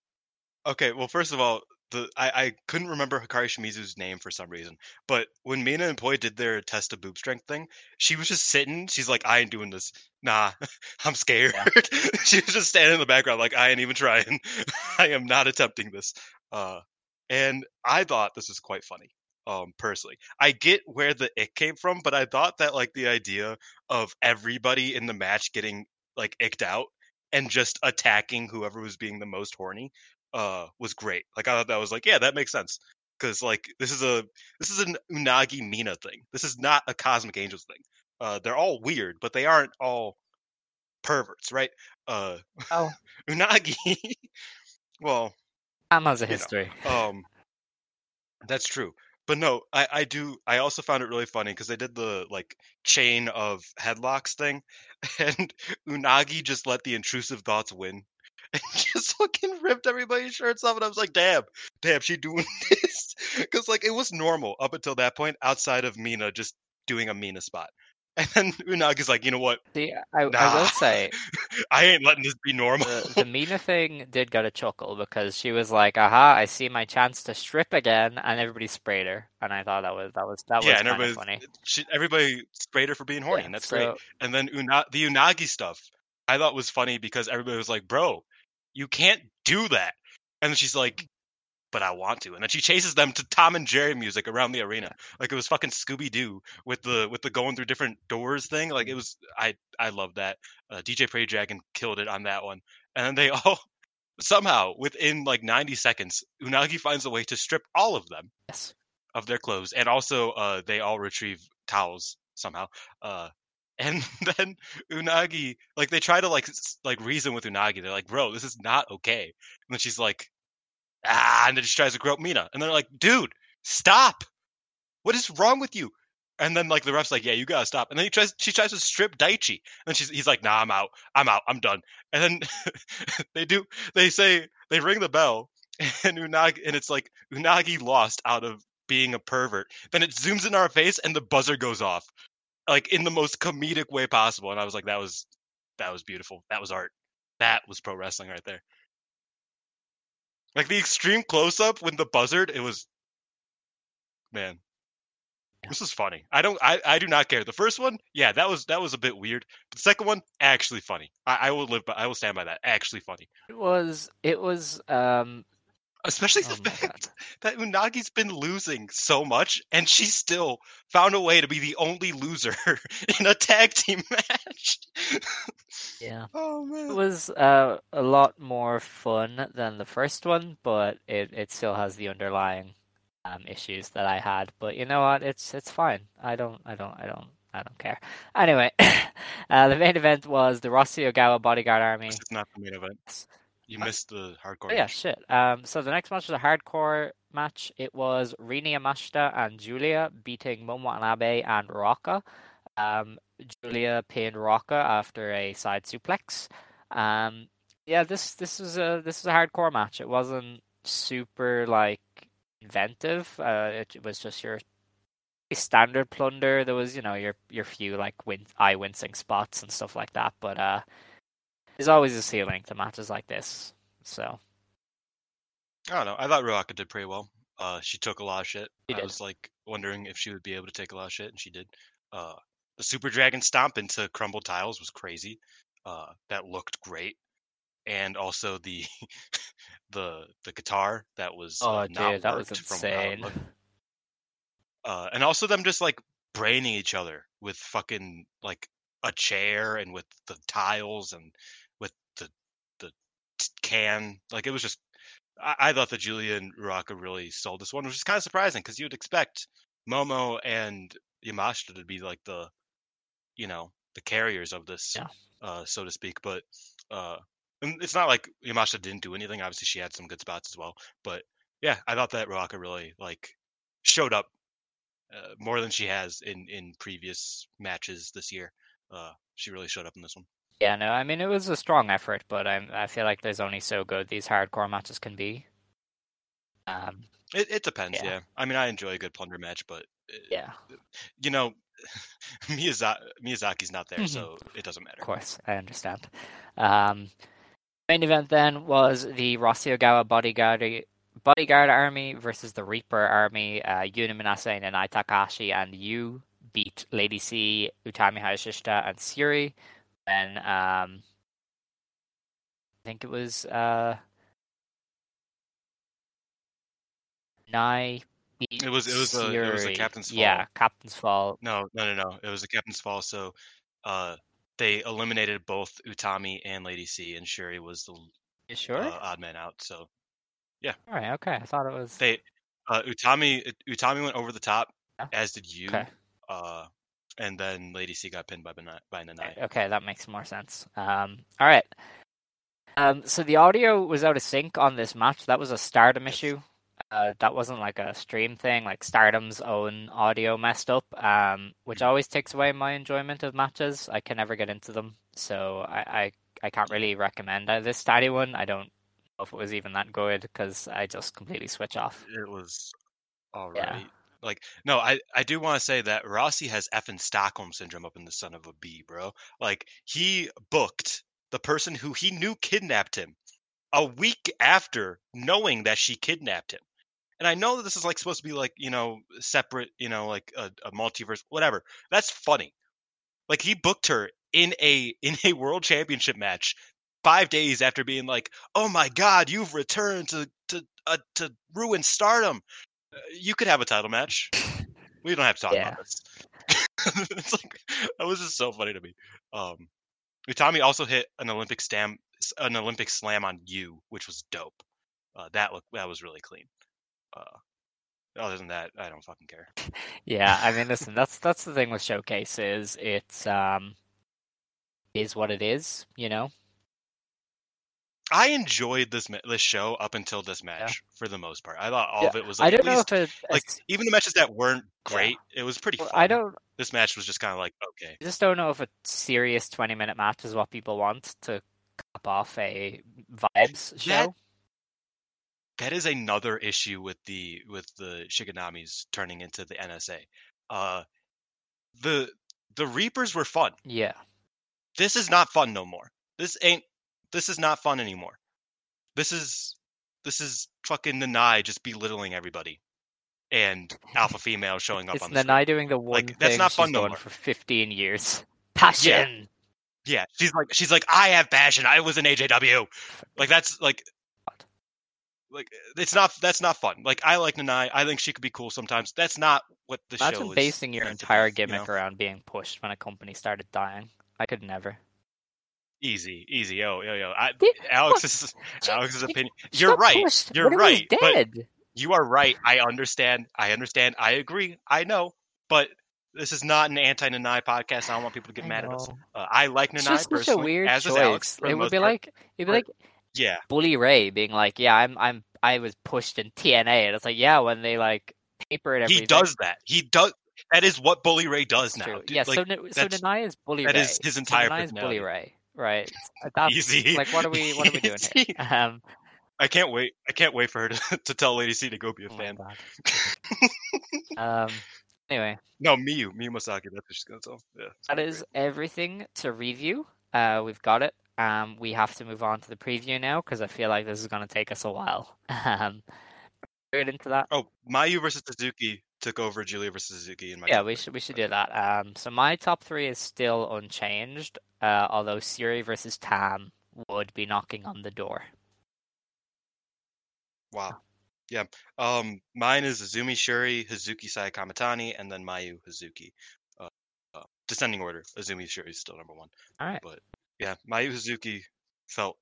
okay. Well, first of all, the I, I couldn't remember Hikari Shimizu's name for some reason, but when Mina and Poi did their test of boob strength thing, she was just sitting. She's like, "I ain't doing this. Nah, I'm scared." she was just standing in the background, like, "I ain't even trying. I am not attempting this." Uh, and I thought this was quite funny. Um, personally, I get where the ick came from, but I thought that like the idea of everybody in the match getting like icked out and just attacking whoever was being the most horny uh was great. Like i thought that was like yeah that makes sense. Because like this is a this is an unagi mina thing. This is not a cosmic angels thing. Uh they're all weird but they aren't all perverts right? Uh Oh. unagi well has a You know, history. um that's true. But no i i do i also found it really funny because they did the like chain of headlocks thing and unagi just let the intrusive thoughts win fucking ripped everybody's shirts off and i was like damn damn she doing this because like it was normal up until that point outside of mina just doing a mina spot and then unagi's like you know what See, I, I will say i ain't letting this be normal the, the Mina thing did get a chuckle because she was like, "Aha! I see my chance to strip again," and everybody sprayed her, and I thought that was that was that was yeah and kind of everybody funny. she, everybody sprayed her for being horny Yeah, and that's so- great And then Una- the Unagi stuff, I thought was funny because everybody was like, "Bro, you can't do that. And she's like, but I want to. And then she chases them to Tom and Jerry music around the arena. Like it was fucking Scooby Doo with the with the going through different doors thing. Like it was I I love that. Uh, DJ Prey Dragon killed it on that one. And then they all somehow within like 90 seconds, Unagi finds a way to strip all of them Yes. of their clothes, and also uh, they all retrieve towels somehow. Uh, and then Unagi, like they try to like like reason with Unagi. They're like, "Bro, this is not okay." And then she's like, "Ah!" And then she tries to grope Mina, and they're like, "Dude, stop! What is wrong with you?" And then like the ref's like, "Yeah, you gotta stop." And then he tries, she tries to strip Daichi, and she's he's like, "Nah, I'm out. I'm out. I'm done." And then they do. They say they ring the bell, and Unagi, and it's like Unagi lost out of being a pervert. Then it zooms in our face, and the buzzer goes off, like in the most comedic way possible. And I was like, that was that was beautiful. That was art. That was pro wrestling right there. Like the extreme close up when the buzzard, it was man. This is funny. I don't. I, I do not care. The first one, yeah, that was that was a bit weird. But the second one, actually funny. I, I will live. By, I will stand by that. Actually funny. It was it was um Especially Oh the my fact that Unagi's been losing so much, and she still found a way to be the only loser in a tag team match. yeah. oh It was uh, a lot more fun than the first one, but it, it still has the underlying um, issues that I had. But you know what? It's it's fine. I don't I don't I don't I don't care. Anyway, uh, the main event was the Rossy Ogawa Bodyguard Army. Is not the main event. You missed the hardcore. Oh, yeah, match. shit. Um, so the next match was a hardcore match. It was Rina Yamashita and Julia beating Momo Watanabe and Ruaka. Um, Julia pinned Ruaka after a side suplex. Um, yeah, this this was a this was a hardcore match. It wasn't super like inventive. Uh, it, it was just your standard plunder. There was you know your your few like win- eye wincing spots and stuff like that. But uh, there's always a ceiling to matches like this. So I don't know. I thought Ruaka did pretty well. Uh, she took a lot of shit. She I did. was like wondering if she would be able to take a lot of shit, and she did. Uh, the Super Dragon stomp into crumbled tiles was crazy. Uh, that looked great, and also the the the guitar that was Oh, uh, not dude, that was insane. Uh, and also them just like braining each other with fucking like a chair and with the tiles and with the the t- can. Like it was just. I, I thought that Julia and Ruaka really sold this one, which is kind of surprising because you would expect Momo and Yamashita to be like the, you know, the carriers of this, Yeah. uh, so to speak. But uh, and it's not like Yamashita didn't do anything. Obviously, she had some good spots as well. But yeah, I thought that Ruaka really like showed up uh, more than she has in in previous matches this year. Uh, she really showed up in this one. Yeah, no, I mean it was a strong effort, but I I feel like there's only so good these hardcore matches can be. Um, It, it depends, Yeah. yeah. I mean, I enjoy a good plunder match, but uh, yeah, Yuu know, Miyazaki, Miyazaki's not there, Mhm. so it doesn't matter. of course, I understand. Um, main event then was the Rossy Ogawa bodyguard bodyguard army versus the Reaper army. Uh, Yuna Minase, Nanae Takahashi, and you beat Lady C, Utami Hayashishita, and Syuri. And um, I think it was uh, beat It was- it was a- it was a. Captain's Yeah, Captain's Fall. No, no, no, no. It was the captain's fall, so uh, they eliminated both Utami and Lady C, and Syuri was the You sure? uh, odd man out. So yeah. All right. Okay. I thought it was. they uh, Utami Utami went over the top, Yeah. as did you. Okay. Uh, and then Lady C got pinned by by Nanae. Okay, that makes more sense. Um, all right. Um, so the audio was out of sync on this match. That was a Stardom Yes. issue. Uh, that wasn't like a stream thing. Like Stardom's own audio messed up, um, which always takes away my enjoyment of matches. I can never get into them, so I I, I can't really recommend uh, this to anyone. I don't know if it was even that good because I just completely switch off. It was all right. Yeah. Like no, I I do want to say that Rossy has effing Stockholm syndrome up in the son of a bee, bro. Like he booked the person who he knew kidnapped him a week after knowing that she kidnapped him. And I know that this is like supposed to be like, you know, separate, you know, like a, a multiverse, whatever. That's funny. Like he booked her in a in a world championship match five days after being like, "Oh my God, you've returned to to uh, to ruin Stardom." You could have a title match. We don't have to talk Yeah. about this. it's like that was just so funny to me. Um, Utami also hit an Olympic slam, an Olympic slam on you, which was dope. Uh, that look that was really clean. Uh, other than that, I don't fucking care. Yeah, I mean, listen, that's that's the thing with showcases. It's um, is what it is, you know. I enjoyed this this show up until this match for the most part. I thought all Yeah, of it was I like, don't at know least, if it. like even the matches that weren't Yeah. great, it was pretty well, fun. I don't. This match was just kind of like okay. I just don't know if a serious twenty-minute match is what people want to cap off a vibes show. That is another issue with the with the Shiganamis turning into the NSA. Uh, the the Reapers were fun. Yeah, This is not fun no more. This ain't. This is not fun anymore. This is this is fucking Nanae just belittling everybody, and alpha female showing up it's on the Nanae doing the one Like, that's not fun no more. for fifteen years. Passion. Yeah, she's like she's like I have passion. I was an AJW. Like that's like like it's not that's not fun. Like I like Nanae. I think she could be cool sometimes. That's not what the show Imagine is. basing your entire be, you know? gimmick around being pushed when a company started dying. I could never. Easy, easy, Oh, yo, yo. I, Yeah, Alex what? is Alex's opinion. You're right. pushed You're when he was right. But you are right. I understand. I understand. I agree. I know. But this is not an anti-Nanae podcast. I don't want people to get I mad at us. Uh, I like It's Nanae just such a weird as choice. Alex. It would be part. like it'd be like yeah, Bully Ray being like, "Yeah, I'm I'm I was pushed in TNA," and it's like, yeah, when they like papered everything. he does that. He does. That is what Bully Ray does It's now. dude. Yeah, Like, so so that's- Nanae is Bully that Ray. is his So entire Nanae is Bully. Ray, right? That's Easy. like what are we what are we doing here? Um, I can't wait. I can't wait for her to, to tell Lady C to go be a oh fan. Um. Anyway, No, Miyu, Miyu Masaki. That's what she's gonna tell. Yeah, that gonna is everything to review. Uh, we've got it. Um, we have to move on to the preview now because I feel like this is going to take us a while. Um, get into that. Oh, Mayu versus Hazuki took over Julia versus Hazuki in my. Yeah, we should we should do that. Um, so my top three is still unchanged. Uh, although Syuri versus Tam would be knocking on the door. Wow. Yeah. Um, mine is Azumi Syuri, Hazuki Saya Kamitani, and then Mayu Hazuki. Uh, uh, descending order. Azumi Syuri is still number one. All right. But yeah, Mayu Hazuki felt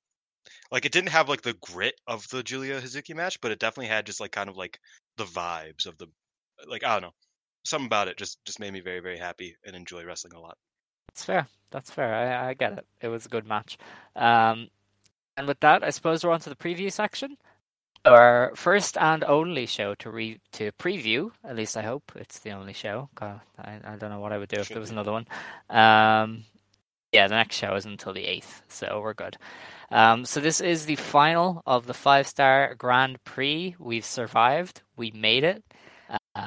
like it didn't have like the grit of the Julia Hazuki match, but it definitely had just like kind of like the vibes of the like I don't know. Something about it just just made me very very happy and enjoy wrestling a lot. That's fair. That's fair. I, I get it. It was a good match. Um, and with that, I suppose we're on to the preview section. Our first and only show to re to preview. At least I hope it's the only show. God, I, I don't know what I would do if Should there was be. another one. Um, yeah, the next show is until the eighth, so we're good. Um, so this is the final of the five star Grand Prix. We've survived. We made it.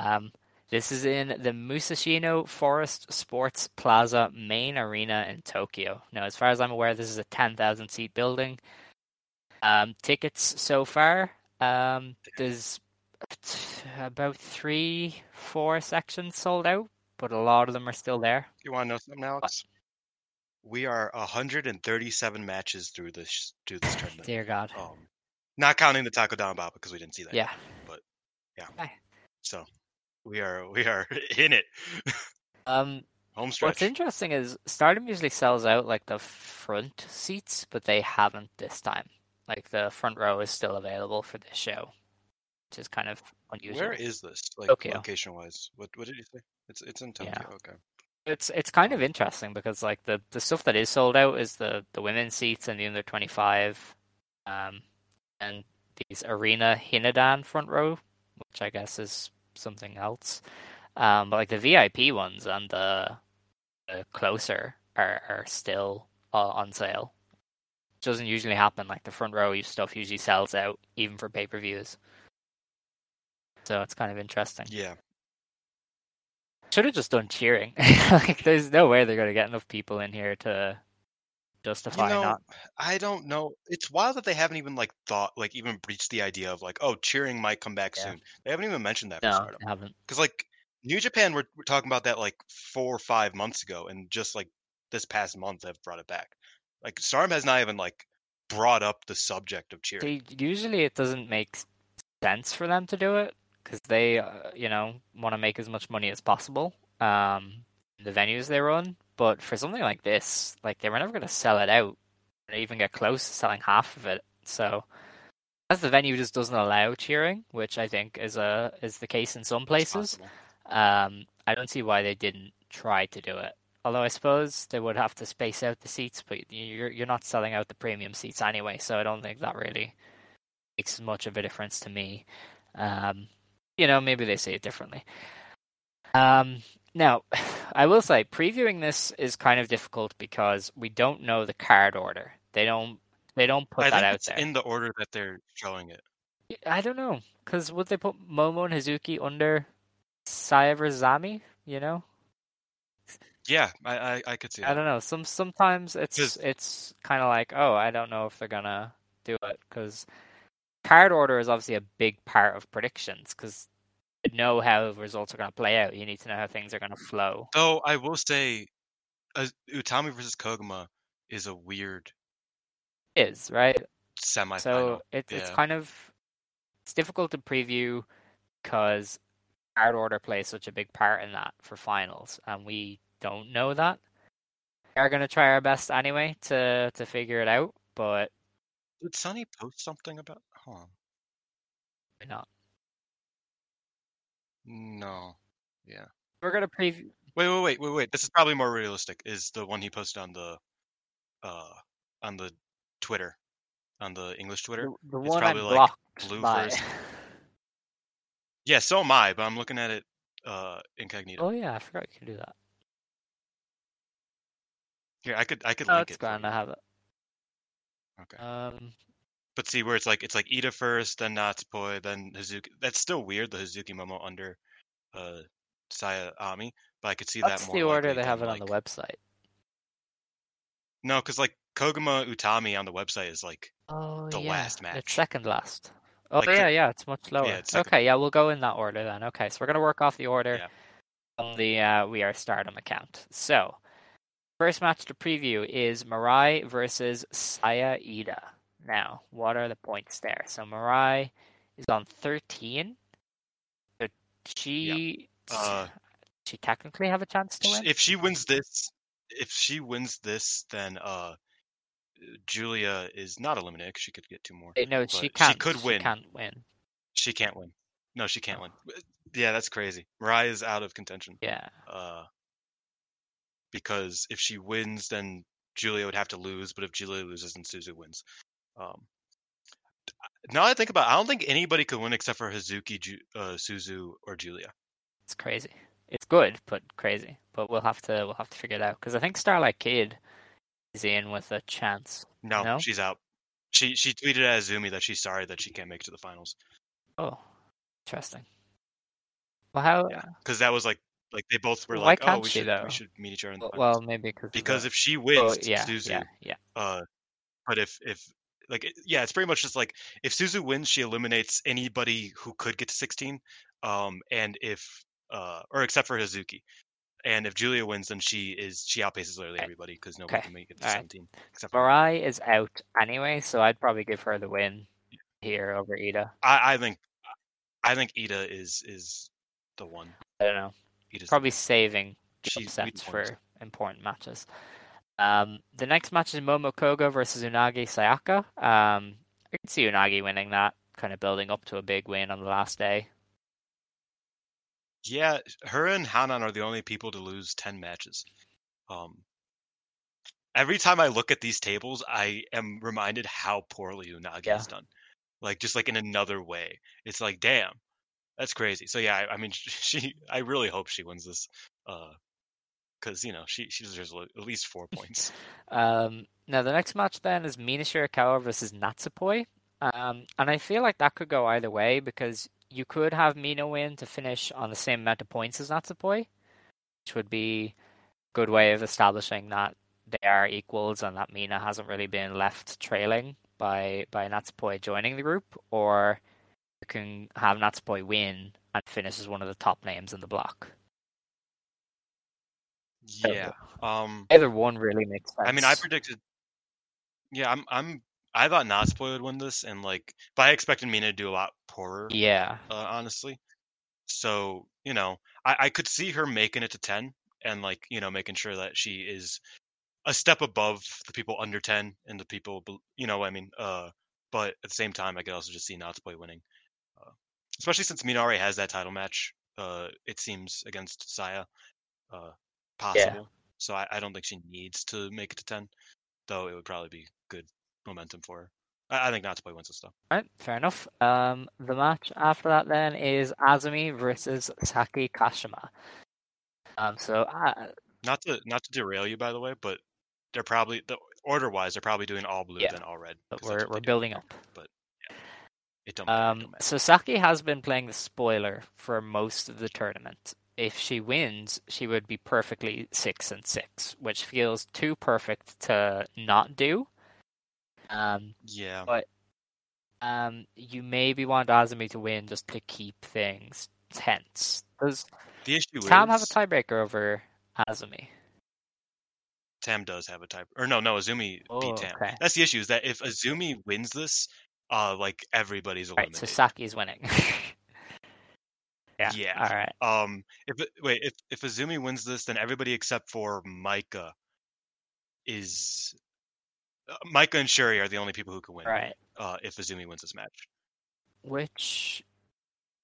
Um, this is in the Musashino Forest Sports Plaza main arena in Tokyo. Now, as far as I'm aware, this is a 10,000 seat building. Um, tickets so far, um, there's about three, four sections sold out, but a lot of them are still there. You want to know something, Alex? We are 137 matches through this through this tournament. Dear God. Um, not counting the Taco Down Bob because we didn't see that. Yeah. But yeah. So we are we are in it. Um, Home stretch. What's interesting is Stardom usually sells out like the front seats, but they haven't this time. Like the front row is still available for this show, which is kind of unusual. Where is this? Like Tokyo. location wise? What what did you say? It's it's in Tokyo. Yeah. Okay. It's it's kind of interesting because like the, the stuff that is sold out is the, the women's seats and the under twenty five, um, and these arena Hinadan front row, which I guess is something else. Um, but like the VIP ones and the, the closer are are still uh, on sale. doesn't usually happen. Like the front row stuff usually sells out even for pay per views. So it's kind of interesting. Yeah. Should have just done cheering. like, there's no way they're gonna get enough people in here to justify You know, not. I don't know. It's wild that they haven't even like thought like even breached the idea of like oh cheering might come back Yeah. soon. They haven't even mentioned that No, they haven't. Because like New Japan we're, we're talking about that like four or five months ago, and just like this past month have brought it back. Like Stardom has not even like brought up the subject of cheering. They, usually it doesn't make sense for them to do it because they, uh, you know, want to make as much money as possible. Um, the venues they run, but for something like this, like they were never going to sell it out, or even get close to selling half of it. So, as the venue just doesn't allow cheering, which I think is a is the case in some places, um, I don't see why they didn't try to do it. Although I suppose they would have to space out the seats, but you're you're not selling out the premium seats anyway, so I don't think that really makes much of a difference to me. Um, you know, maybe they say it differently. Um, now, I will say previewing this is kind of difficult because we don't know the card order. They don't they don't put I that out it's there. in the order that they're showing it. I don't know, because would they put Momo and Hazuki under Saya? You know, Yeah, I I, I could see I that. don't know. Some sometimes it's 'Cause- it's kind of like, oh, I don't know if they're gonna do it because card order is obviously a big part of predictions because know how results are gonna play out, you need to know how things are gonna flow. Though I will say, uh, Utami versus Koguma is a weird Is right. semifinal. So it's it's kind of it's difficult to preview because card order plays such a big part in that for finals, and we don't know that. We are gonna try our best anyway to to figure it out, but Did Sunny post something about? Hold on. not. No. Yeah. We're gonna preview. Wait, wait, wait, wait, wait. This is probably more realistic. Is the one he posted on the, uh, on the Twitter, on the English Twitter? The, the It's one I probably, like, blocked blue by. first. Yeah, so am I, but I'm looking at it, uh, incognito. oh yeah, I forgot you can do that. Here, I could, I could Oh, link it's it. for grand. you. I have it. Okay. Um, But see where it's like it's like Iida first, then Natsupoi, then Hazuki. That's still weird, the Hazuki Momo under uh Saya Ami, but I could see that's that more the order they have it on the website. No, because like Koguma Utami on the website is like Oh the yeah, last match. it's second last. Oh Like, yeah, yeah, it's much lower. it's second. okay, yeah, we'll go in that order then. Okay, so we're gonna work off the order Yeah. on the uh, We Are Stardom account. So, first match to preview is Mirai versus Saya Iida. Now, what are the points there? So Mirai is on thirteen. So she Uh, she technically have a chance to win. if she wins this, if she wins this, then uh Julia is not eliminated. 'cause She could get two more. Wait, no, she she can't. She could win. She can't win. She can't win. No, she can't Oh. win. Yeah, that's crazy. Mirai is out of contention. Yeah. uh, because if she wins, then Julia would have to lose. But if Julia loses, then Suzu wins. Um, now I think about, it, I don't think anybody could win except for Hazuki, Ju- uh, Suzu, or Julia. It's crazy. It's good, but crazy. But we'll have to we'll have to figure it out because I think Starlight Kid is in with a chance. No, No? she's out. She she tweeted at Azumi that she's sorry that she can't make it to the finals. Oh, interesting. Well, how? Yeah, because that was like like they both were Why like, oh, we should though? we should meet each other in the Well, finals. well, maybe because because if she wins, oh, yeah, Suzu. yeah, yeah. Uh, but if if like it- yeah, it's pretty much just like if Suzu wins, she eliminates anybody who could get to 16. Um, and if uh, or except for Hazuki, and if Julia wins, then she is she outpaces literally Okay. everybody because nobody Okay. can make it to Alright. 17 except for her. Mirai is out anyway, so I'd probably give her the win here over Iida. I I think I think Iida is is the one. I don't know. Iida's Probably saving the She's upsets beaten points. for important matches. Um, the next match is Momo Kohgo versus Unagi Sayaka. Um, I can see Unagi winning that, kind of building up to a big win on the last day. Yeah, her and Hanan are the only people to lose 10 matches. Um, every time I look at these tables, I am reminded how poorly Unagi Yeah. has done. Like, just like in another way. It's like, damn, that's crazy. So, yeah, I, I mean, she, I really hope she wins this. Uh, because, you know, she, she deserves at least four points. Um, now the next match then is Mina Shirakawa versus Natsupoi. Um, and I feel like that could go either way because you could have Mina win to finish on the same amount of points as Natsupoi, which would be a good way of establishing that they are equals and that Mina hasn't really been left trailing by by Natsupoi joining the group, or you can have Natsupoi win and finish as one of the top names in the block. Yeah. Um, Either one really makes sense. I mean, I predicted. Yeah, I'm I'm I thought Natsupoi would win this, and like, but I expected Mina to do a lot poorer. Yeah, uh, honestly. So you know, I, I could see her making it to ten, and like you know, making sure that she is a step above the people under ten and the people, you know, what I mean. Uh, but at the same time, I could also just see Natsupoi winning, uh, especially since Minari has that title match. Uh, it seems against Saya, uh, possible. So I, I don't think she needs to make it to ten, though it would probably be good momentum for her. I, I think Natsupoi wins this stuff. right, fair enough. Um, the match after that then is Azumi versus Saki Kashima. Um, so uh, Not to not to derail you, by the way, but they're probably the order wise, they're probably doing all blue Yeah, then all red. but 'cause that's we're we're they do building up. But yeah, it don't matter, it Um, don't matter. so Saki has been playing the spoiler for most of the tournament. If she wins, she would be perfectly six and six, which feels too perfect to not do. Um, Yeah, but um, you maybe want Azumi to win just to keep things tense. Does the issue Tam is have a tiebreaker over Azumi? Tam does have a type, or no, no, Azumi Oh, beat Tam. okay. That's the issue is that if Azumi wins this, uh, like everybody's Right, eliminated. so Saki's winning. yeah. Yeah. All right. Um, if wait, if if Azumi wins this, then everybody except for Maika is uh, Maika and Syuri are the only people who can win. Right. Uh, if Azumi wins this match. Which,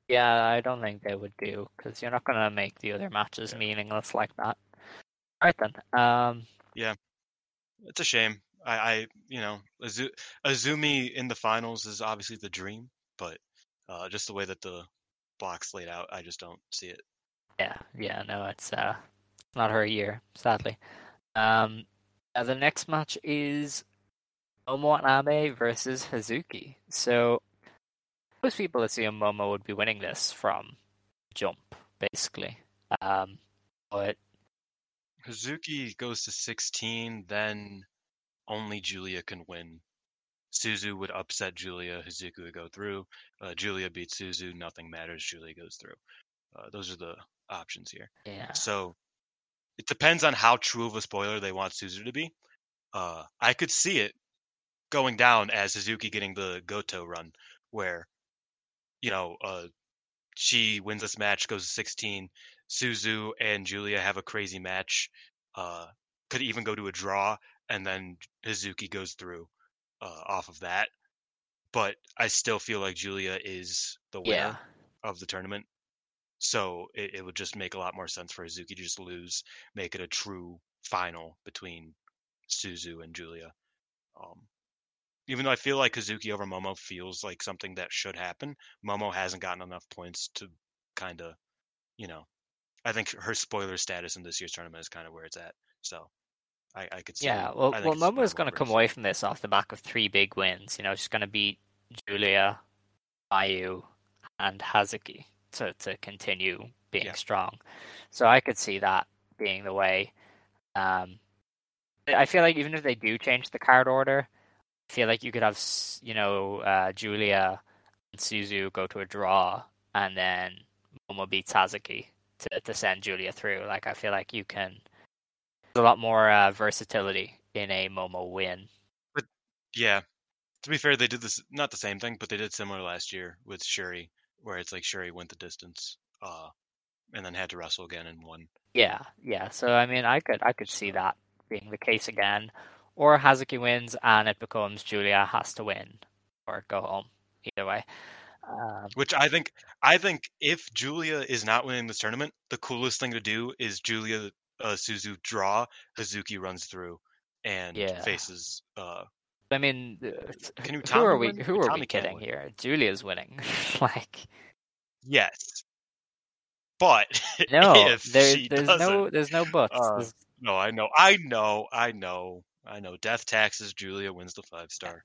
yeah, I don't think they would do because you're not gonna make the other matches Yeah. meaningless like that. All right then. Um, Yeah. It's a shame. I, I you know, Azu- Azumi in the finals is obviously the dream, but uh, just the way that the block's laid out, I just don't see it. yeah, yeah, no, it's uh, not her year, sadly. Um, uh, the next match is Momo versus Hazuki. So most people assume Momo would be winning this from jump, basically. Um, but Hazuki goes to 16, then only Julia can win. Suzu would upset Julia. Hazuki would go through. Uh, Julia beats Suzu. Nothing matters. Julia goes through. Uh, those are the options here. yeah, So it depends on how true of a spoiler they want Suzu to be. Uh, I could see it going down as Suzuki getting the Goto run, where you know uh, she wins this match, goes to 16. Suzu and Julia have a crazy match. Uh, could even go to a draw, and then Hazuki goes through uh, off of that. But I still feel like Julia is the winner yeah, of the tournament. So it, it would just make a lot more sense for Hazuki to just lose, make it a true final between Suzu and Julia. Um, even though I feel like Hazuki over Momo feels like something that should happen, Momo hasn't gotten enough points to kind of, you know, I think her spoiler status in this year's tournament is kind of where it's at. So I, I could see. yeah. Well, well, Momo's going to come away from this off the back of three big wins. You know, she's going to beat Julia, Mayu, and Hazuki to to continue being Yeah. strong. So I could see that being the way. Um, I feel like even if they do change the card order, I feel like you could have you know uh, Julia and Suzu go to a draw, and then Momo beats Hazuki to to send Julia through. Like I feel like you can. A lot more uh, versatility in a Momo win. But Yeah. To be fair, they did this not the same thing, but they did similar last year with Syuri, where it's like Syuri went the distance, uh, and then had to wrestle again and won. Yeah, yeah. So I mean, I could I could see that being the case again, or Hazuki wins and it becomes Julia has to win or go home. Either way. Um, Which I think, I think if Julia is not winning this tournament, the coolest thing to do is Julia uh, Suzu draw, Hazuki runs through, and Yeah. faces. Uh, I mean, uh, Can who are we? Who are we kidding here? Julia's winning. like yes, but no, if there, there's no there's no buts. uh, There's- no, I know, I know, I know, I know. Death taxes. Julia wins the five star.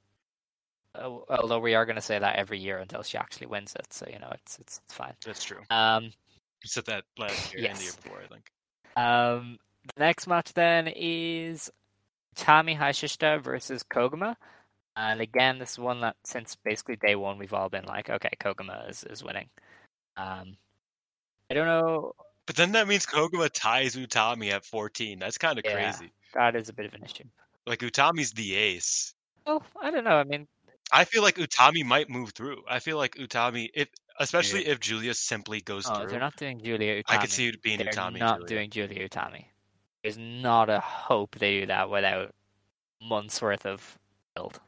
uh, although we are going to say that every year until she actually wins it, so you know it's it's, it's fine. That's true. Um, You said that last year and the year before, I think. Um, the next match then is Utami Hayashishita versus Koguma. And again, this is one that since basically day one we've all been like, okay, Koguma is, is winning. Um, I don't know. But then that means Koguma ties Utami at 14. That's kind of Yeah. crazy. That is a bit of an issue. Like Utami's the ace. Well, I don't know. I mean, I feel like Utami might move through. I feel like Utami, if especially if Julia simply goes oh, through, they're not doing Julia Utami. I could see it being they're Utami. not Julia. doing Julia Utami. There's not a hope they do that without months worth of build.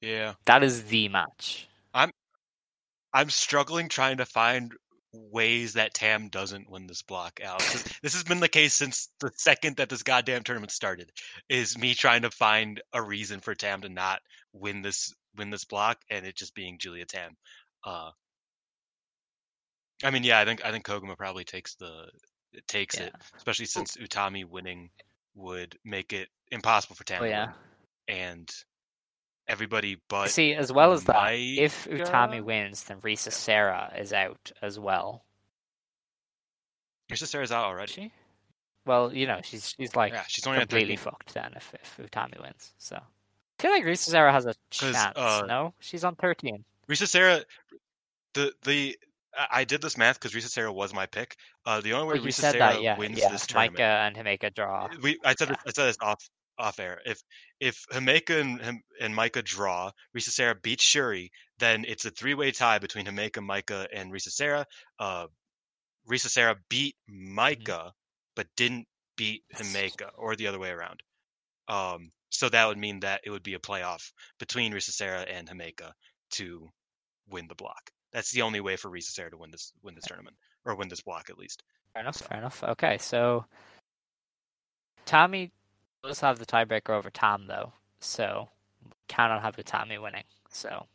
Yeah, That is the match. I'm I'm struggling trying to find ways that Tam doesn't win this block. This, this has been the case since the second that this goddamn tournament started. Is me trying to find a reason for Tam to not win this win this block, and it just being Julia Tam. Uh, I mean, yeah, I think I think Koguma probably takes the it takes Yeah. it, especially since Utami winning would make it impossible for Tam Oh yeah. and everybody but See, as well as that, if Utami wins, then Risa Sera is out as well. Risa Sera's out already. she? Well, you know, she's she's like yeah, she's only completely fucked then if if Utami wins. So I feel like Risa Sera has a chance. uh, no, she's on thirteen. Risa Sera, the the I did this math because Risa Sera was my pick. Uh, the only way you Risa Sera that, yeah, wins yeah. this tournament, Maika and Himeka draw. we I said yeah. I said this off off air. If if Himeka and and Maika draw, Risa Sera beats Syuri, then it's a three way tie between Himeka, Maika, and Risa Sera. Uh, Risa Sera beat Maika, but didn't beat Himeka, or the other way around. Um, so that would mean that it would be a playoff between Risa Sera and Himeka to win the block. That's the only way for Risa Sera to win this win this tournament or win this block at least. Fair enough. Fair enough. Okay, so Tommy does have the tiebreaker over Tom though, so cannot have Tommy winning. So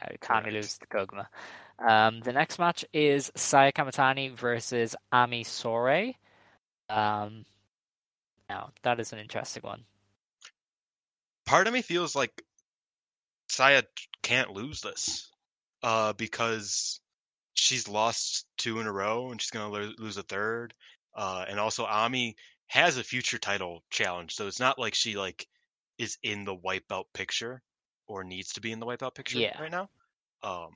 yeah, Correct. loses to Koguma. Um, the next match is Saya Kamitani versus Ami Sourei. Um, now that is an interesting one. Part of me feels like Saya can't lose this uh, because she's lost two in a row and she's going to lo- lose a third. Uh, and also, Ami has a future title challenge, so it's not like she like is in the wipeout picture or needs to be in the wipeout picture Yeah. right now. Um,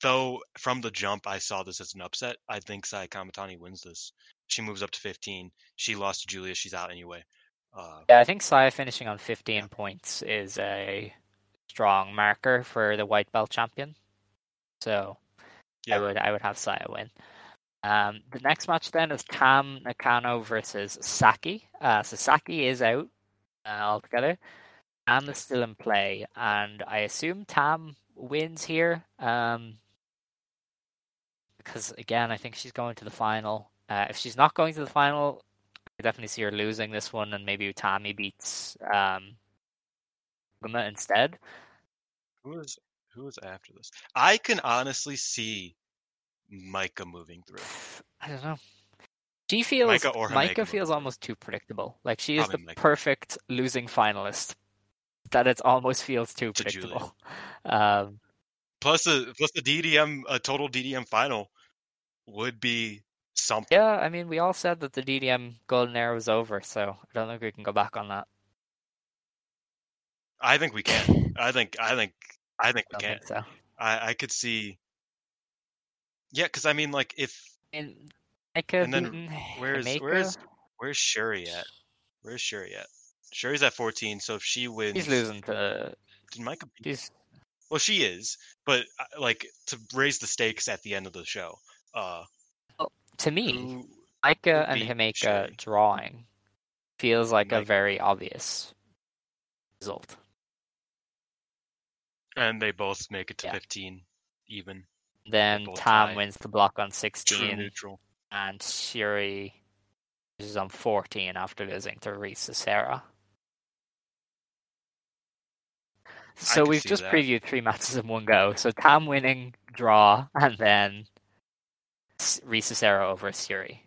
though from the jump, I saw this as an upset. I think Saya Kamitani wins this. She moves up to 15. She lost to Julia. She's out anyway. Uh, Yeah, I think Saya finishing on 15 points is a strong marker for the white belt champion. So I would I would have Saya win. Um, the next match then is Tam Nakano versus Saki. Uh, so Saki is out uh, altogether. Tam is still in play, and I assume Tam wins here. Um, because again, I think she's going to the final. Uh, if she's not going to the final, I definitely see her losing this one, and maybe Utami beats um, Guma instead. Who is who is after this? I can honestly see Maika moving through. I don't know. She feels Maika or Maika feels almost too predictable. Like she is Probably the Maika. perfect losing finalist. That it almost feels too To predictable. Um, Plus the plus the DDM a total DDM final would be something. yeah, I mean, we all said that the DDM golden era was over, so I don't think we can go back on that. I think we can. I think I think I think I we don't can. think so. I I could see. Yeah, because I mean, like if And Maika And then where's where's where's Syuri at? Where's Syuri at? Syuri's at 14, so if she wins, He's losing to. Did Maika beat He's Well, she is, but uh, like to raise the stakes at the end of the show. Uh, to me. Maika and Himeka drawing feels like a very obvious result. and they both make it to Yeah. 15 even. Then Tam wins the block on True 16, neutral. and Syuri is on 14 after losing to Risa Sera. So we've just that. previewed three matches in one go. So Tam winning, draw, and then Sera over Syuri.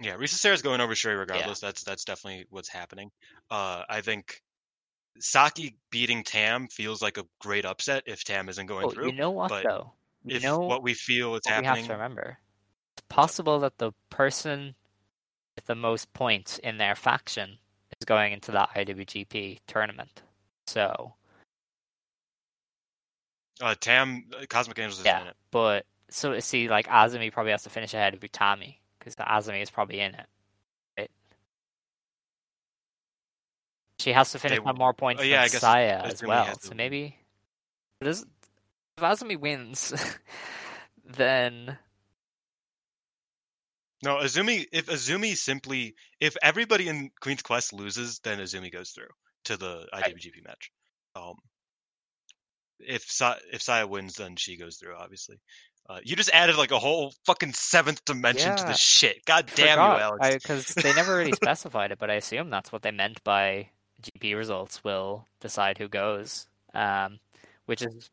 Yeah, Risa Sera's going over Syuri regardless. That's that's definitely what's happening. Uh, I think Saki beating Tam feels like a great upset if Tam isn't going Oh, through. you know what but though? You if know what we feel is what we have to remember. It's possible that the person with the most points in their faction is going into that IWGP tournament. So uh, Tam uh, Cosmic Angels is yeah, in it. but so see, like Azumi probably has to finish ahead of Utami because Azumi is probably in it. Right? she has to finish They- on more points oh, yeah, than Saya as well. So maybe if Azumi wins, then No, Azumi. If Azumi simply, if everybody in Queen's Quest loses, then Azumi goes through to the IWGP match. Um, if Sa- if Saya wins, then she goes through. Obviously, uh, you just added like a whole fucking seventh dimension to Yeah. this shit. God damn you, Alex. because they never really specified it, but I assume that's what they meant by GP results will decide who goes. Um, which is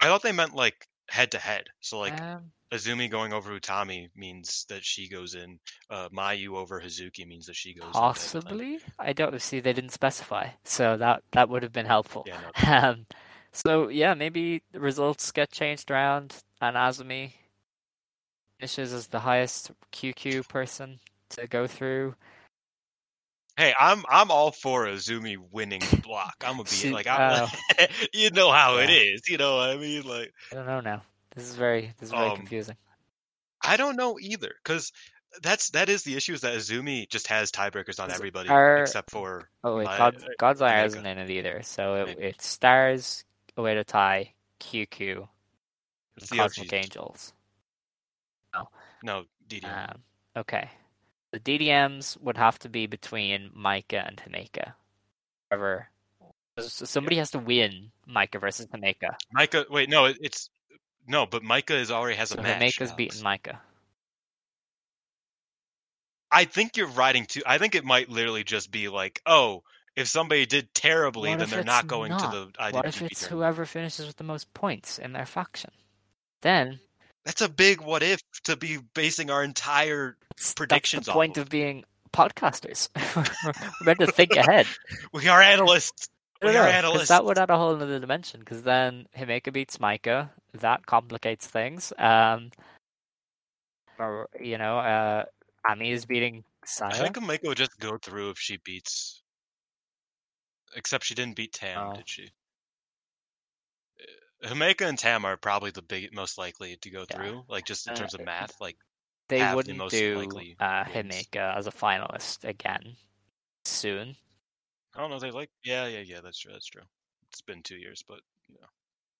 I thought they meant like head to head. So like um, Azumi going over Utami means that she goes in. Uh, Mayu over Hazuki means that she goes in. type of thing. possibly. I don't see they didn't specify, so that that would have been helpful. Yeah, no, Um, so yeah, maybe the results get changed around, and Azumi finishes as the highest QQ person to go through. Hey, I'm I'm all for Azumi winning the block. I'm gonna be like, I'm, uh, you know how it yeah. is. You know what I mean? Like, I don't know now. This is very this is very Um, confusing. I don't know either, because that's that is the issue is that Azumi just has tiebreakers on everybody are- except for Oh wait, God's, God's Eye isn't in it either. So it, it's Stars, Oedo Tai, QQ, it's and the Cosmic OGs. Angels. No, DDM. Um, okay. The DDMs would have to be between Maika and Himeka. However, so somebody has to win Maika versus Himeka. Maika, wait, no, it's no, but Maika is already has So a match. Himeka's beaten Maika. I think you're riding too. I think it might literally just be like, oh, if somebody did terribly, What then they're not going not? to the IWGP What if it's tournament. whoever finishes with the most points in their faction? Then That's a big what if to be basing our entire. Predictions That's the point of. of being podcasters. We're meant to think ahead. We are analysts. We are analysts. that would add a whole other dimension. Because then Himeka beats Maika. That complicates things. Um, or you know, uh, Ami is beating I think Himeka would just go through if she beats. Except she didn't beat Tam, Oh. did she? Uh, Himeka and Tam are probably the big, most likely to go Yeah. through, like just in Uh, terms of math. Like, they wouldn't most do likely uh. Himeka as a finalist again soon. I don't know. They like, yeah, yeah, yeah. That's true. That's true. It's been two years, but you know,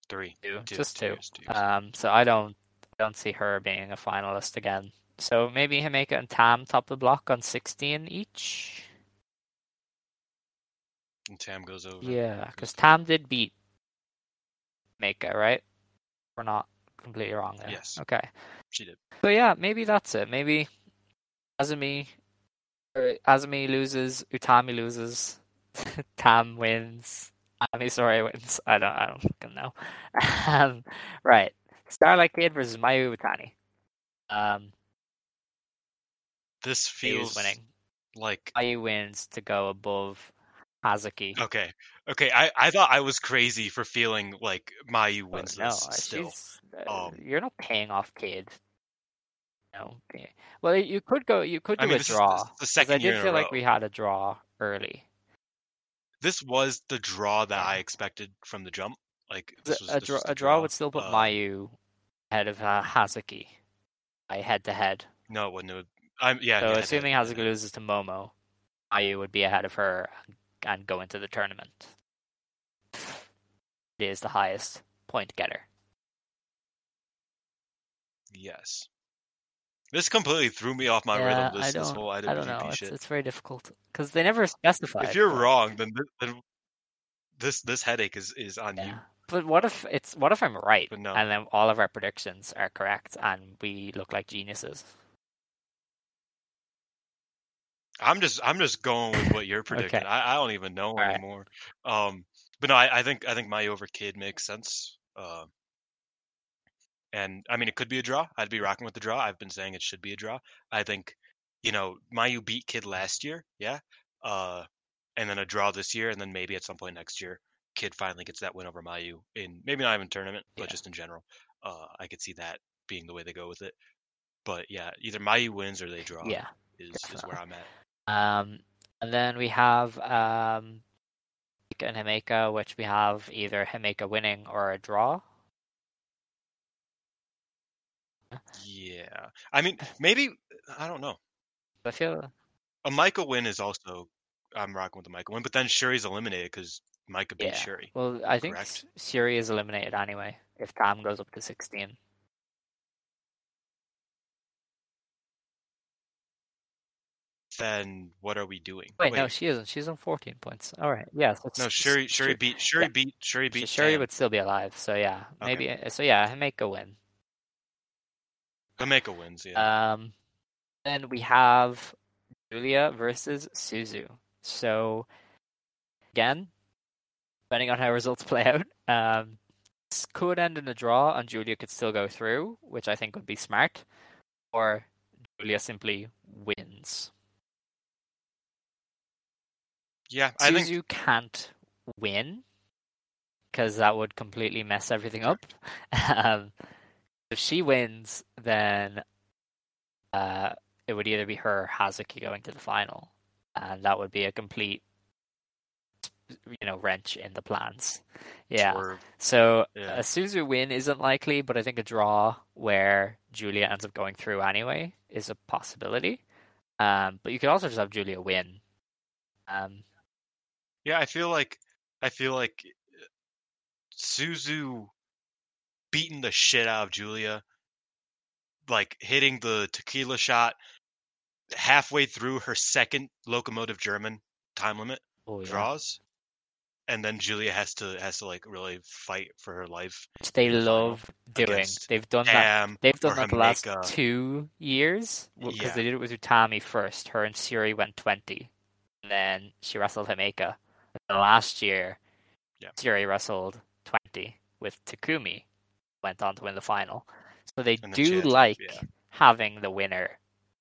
three, Two, two, just two two. years, two years. Um, so I don't don't see her being a finalist again. So maybe Himeka and Tam top the block on sixteen each. And Tam goes over. Yeah, because. Tam did beat Meka, right? We're not completely wrong there. Yes. Okay. She did. So yeah, maybe that's it. Maybe Azumi, or Azumi loses, Utami loses, Tam wins, Ami Sourei wins. I don't, I don't fucking know. um, right, Starlight Kid versus Mayu Iwatani. Um, This feels winning. like Mayu wins to go above Hazuki. okay. Okay, I, I thought I was crazy for feeling like Mayu Oh, wins no, this uh, still. uh, Um, you're not paying off Kid. No. okay. Well, you could go. You could do I mean, a draw. is the second I did feel like we had a draw early. This was the draw that I expected from the jump. Like this was a, draw, a draw would still put uh, Mayu ahead of uh, Hazuki, I head to head. No, it wouldn't. It would, I'm yeah. So yeah, assuming Hazuki loses to Momo, Mayu would be ahead of her and go into the tournament. It is the highest point getter. Yes. This completely threw me off my yeah, rhythm. This, I don't. whole I don't know. IWGP It's, it's very difficult because they never specify. If you're wrong, then th- then this this headache is is on you. But what if it's what if I'm right But no. and then all of our predictions are correct and we look like geniuses? I'm just I'm just going with what you're predicting. Okay. I, I don't even know right. anymore. Um, but no, I, I think I think my over kid makes sense. Uh, and I mean, it could be a draw. I'd be rocking with the draw. I've been saying it should be a draw. I think, you know, Mayu beat Kid last year, yeah. Uh, and then a draw this year, and then maybe at some point next year, Kid finally gets that win over Mayu in maybe not even tournament, but Yeah. just in general. Uh, I could see that being the way they go with it. But yeah, either Mayu wins or they draw. Yeah. is is where I'm at. Um, and then we have um, and Himeka, which we have either Himeka winning or a draw. Yeah, I mean, maybe I don't know. I feel A Maika win is also I'm rocking with the Maika win, but then Syuri's eliminated because Maika beat Yeah. Syuri. Well, I think Correct. Syuri is eliminated anyway if Tam goes up to 16. Then what are we doing? Wait, no, she isn't. She's on 14 points. All right. Yes. Yeah, so no, Syuri. Syuri beat. Syuri yeah. beat. Syuri So beat. Syuri Tam. would still be alive. So yeah, maybe. uh, So yeah, Himeka win. Himeka wins. Yeah. Um, then we have Julia versus Suzu. So again, depending on how results play out, um, this could end in a draw, and Julia could still go through, which I think would be smart. Or Julia simply wins. Yeah. I Suzu think. can't win because that would completely mess everything up. Um, if she wins, then uh, it would either be her or Hazuki going to the final, and that would be a complete, you know, wrench in the plans. Yeah. Swerve. So Yeah. a Suzu win isn't likely, but I think a draw where Julia ends up going through anyway is a possibility. Um, but you could also just have Julia win. Um, Yeah, I feel like I feel like eh, Suzu beating the shit out of Julia, like hitting the tequila shot halfway through her second locomotive German time limit oh, yeah. draws, and then Julia has to has to like really fight for her life. which they in the final love doing. They've done that. They've done that the last two years because Yeah. they did it with Utami first. Her and Syuri went twenty, and then she wrestled Himeka. Last year, Yeah. Syuri wrestled twenty with Takumi, went on to win the final. So they And do like yeah. having the winner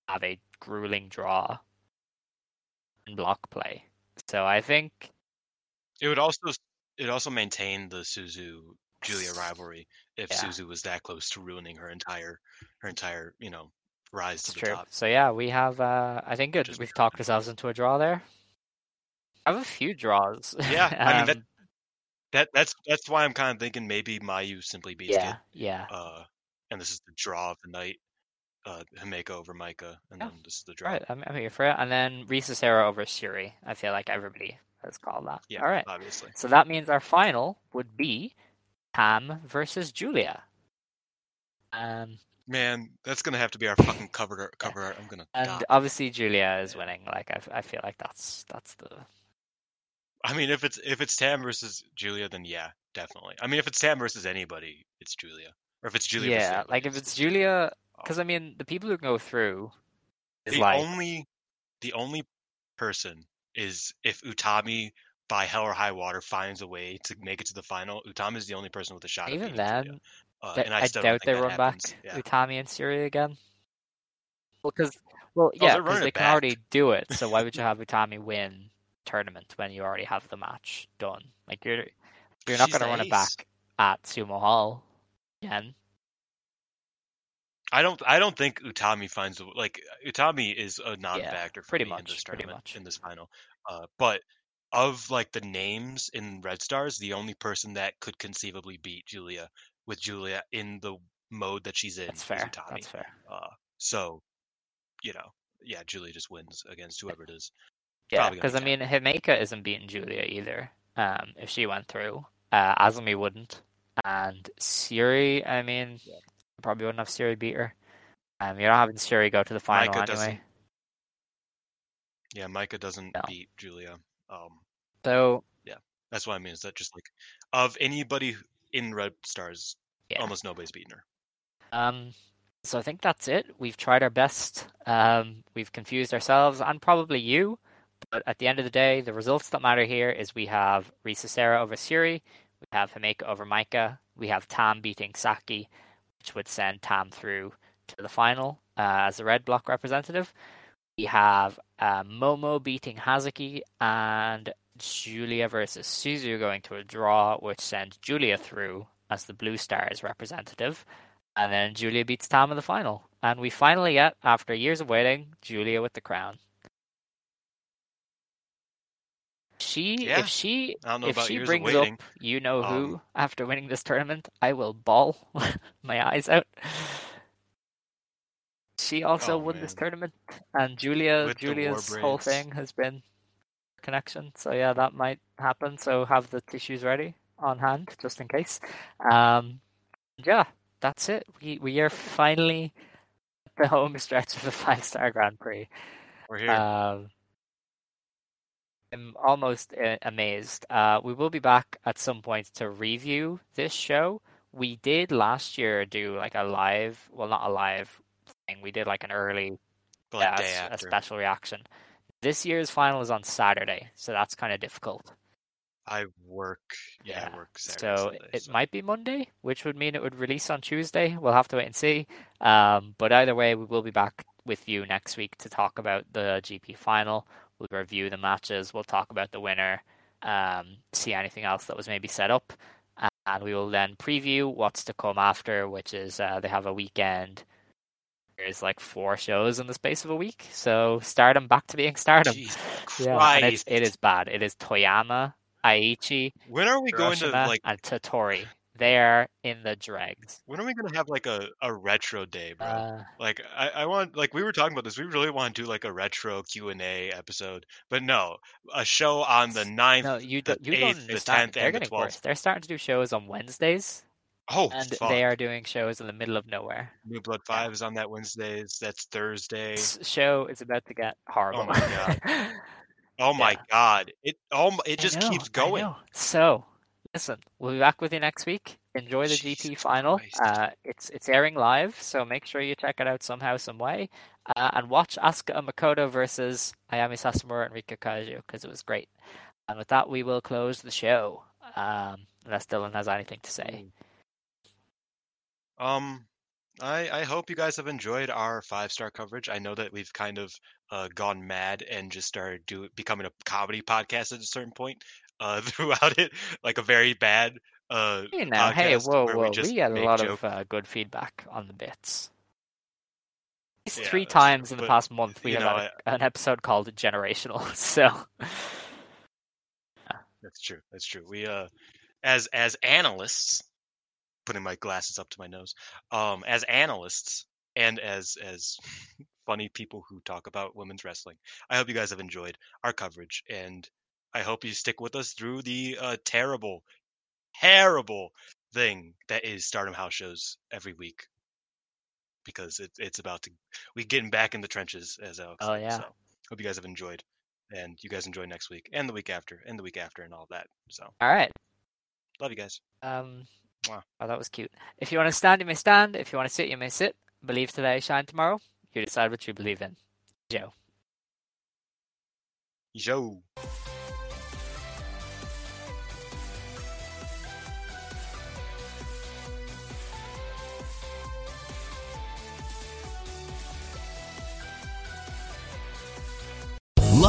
have a grueling draw and block play. So I think It would also it also maintain the Suzu Julia rivalry if Yeah. Suzu was that close to ruining her entire her entire you know rise it's to the true. top. So yeah, we have. Uh, I think good. Just We've talked ourselves into a draw there. I have a few draws. Yeah, I mean, that- Um, That that's that's why I'm kind of thinking maybe Mayu simply beats yeah, it. yeah. Uh, and this is the draw of the night. Uh, Himeka over Maika, and Yeah. then this is the draw. Right, I'm, I'm here for it. And then Risa Sera over Syuri. I feel like everybody has called that. Yeah, All right. obviously. So that means our final would be Tam versus Julia. Um, Man, that's gonna have to be our fucking cover art- cover. I'm gonna. and die. obviously Julia is winning. Like I, I feel like that's that's the I mean, if it's if it's Tam versus Julia, then yeah, definitely. I mean, if it's Tam versus anybody, it's Julia. Or if it's Julia. yeah. anybody, Like if it's Julia, Oh. because I mean the people who go through is the like only the only person is if Utami by hell or high water finds a way to make it to the final. Utami is the only person with a shot. even then. Uh, Th- and I, I, still doubt they run happens. back Yeah. Utami and Syuri again. Well, because well, Oh, yeah, because running they can back. already do it. So why would you have Utami win tournament when you already have the match done? Like you're you're not going to run it back at Sumo Hall again. I don't. I don't think Utami finds like Utami is a non-factor for pretty me in much, this pretty tournament much. in this final. Uh, but of like the names in Red Stars, the only person that could conceivably beat Julia with Julia in the mode that she's in That's is fair. Utami. That's fair. Uh, so, you know, yeah, Julia just wins against whoever it is. Yeah, because I mean, Himeka isn't beating Julia either. Um, if she went through, uh, Azumi wouldn't, and Syuri, I mean, probably wouldn't have Syuri beat her. Um, you're not having Syuri go to the final Maika anyway. Yeah, Maika doesn't No. beat Julia. Um, So yeah, that's what I mean. Is that just like of anybody in Red Stars, yeah. almost nobody's beaten her. Um, so I think that's it. We've tried our best. Um, we've confused ourselves and probably you. But at the end of the day, the results that matter here is we have Risa over Syuri, we have Himeka over Maika, we have Tam beating Saki, which would send Tam through to the final uh, as a red block representative. We have uh, Momo beating Hazuki and Julia versus Suzu going to a draw, which sends Julia through as the Blue Stars representative. And then Julia beats Tam in the final. And we finally get, after years of waiting, Julia with the crown. She, Yeah. if she, I don't know if she brings up, you know who, Um, after winning this tournament, I will ball my eyes out. She also Oh, won this tournament, and Julia, With Julia's whole thing has been connection. So yeah, that might happen. So have the tissues ready on hand just in case. Um, yeah, that's it. We we are finally at the home stretch of the five star Grand Prix. We're here. Um, I'm almost uh, amazed. Uh, we will be back at some point to review this show. We did last year do like a live, well, not a live thing. We did like an early, like yeah, a a special reaction. This year's final is on Saturday, so that's kind of difficult. I work. Yeah, I work Saturday. so Sunday, it so- might be Monday, which would mean it would release on Tuesday. We'll have to wait and see. Um, but either way, we will be back with you next week to talk about the GP final. We'll review the matches. We'll talk about the winner. Um, see anything else that was maybe set up, and we will then preview what's to come after, which is uh, they have a weekend. There's like four shows in the space of a week, so Stardom back to being Stardom. Jesus Yeah, Christ. and it's, it is bad. It is Toyama, Aichi, When are we going to Hiroshima, like? and Tottori. They are in the dregs. When are we gonna have like a, a retro day, bro? Uh, like I, I want like we were talking about this. We really want to do like a retro Q and A episode, but no, a show on the 9th, no, you the don't. You eighth, the tenth, and the twelfth. They're starting to do shows on Wednesdays, Oh, and fuck. they are doing shows in the middle of nowhere. New Blood Five is on that Wednesdays. That's Thursday. This show is about to get horrible. Oh my God. Oh my Yeah. god! It oh my- it just keeps going. So, listen, we'll be back with you next week. Enjoy the Jesus GP final. Uh, it's it's airing live, so make sure you check it out somehow, some way, uh, and watch Asuka Makoto versus Ayami Sasamura and Rika Kaiju because it was great. And with that, we will close the show. Um, unless Dylan has anything to say. Um, I I hope you guys have enjoyed our five star coverage. I know that we've kind of uh, gone mad and just started do becoming a comedy podcast at a certain point uh, throughout it, like a very bad uh You know, hey, whoa, whoa, we we, get a lot of uh, good feedback on the bits. At least Yeah, three that's true, times in the but, past month, we have know, an episode called "Generational." So, That's true. That's true. We uh as as analysts, putting my glasses up to my nose, um, as analysts and as as funny people who talk about women's wrestling, I hope you guys have enjoyed our coverage and I hope you stick with us through the uh terrible, terrible thing that is Stardom House shows every week. Because it, it's about to we getting back in the trenches as Alex. Oh, said, yeah. So hope you guys have enjoyed. And you guys enjoy next week and the week after and the week after and all that. So all right. love you guys. Um, Mwah. oh, that was cute. If you want to stand, you may stand. If you want to sit, you may sit. Believe today, shine tomorrow. You decide what you believe in. Joe. Yo.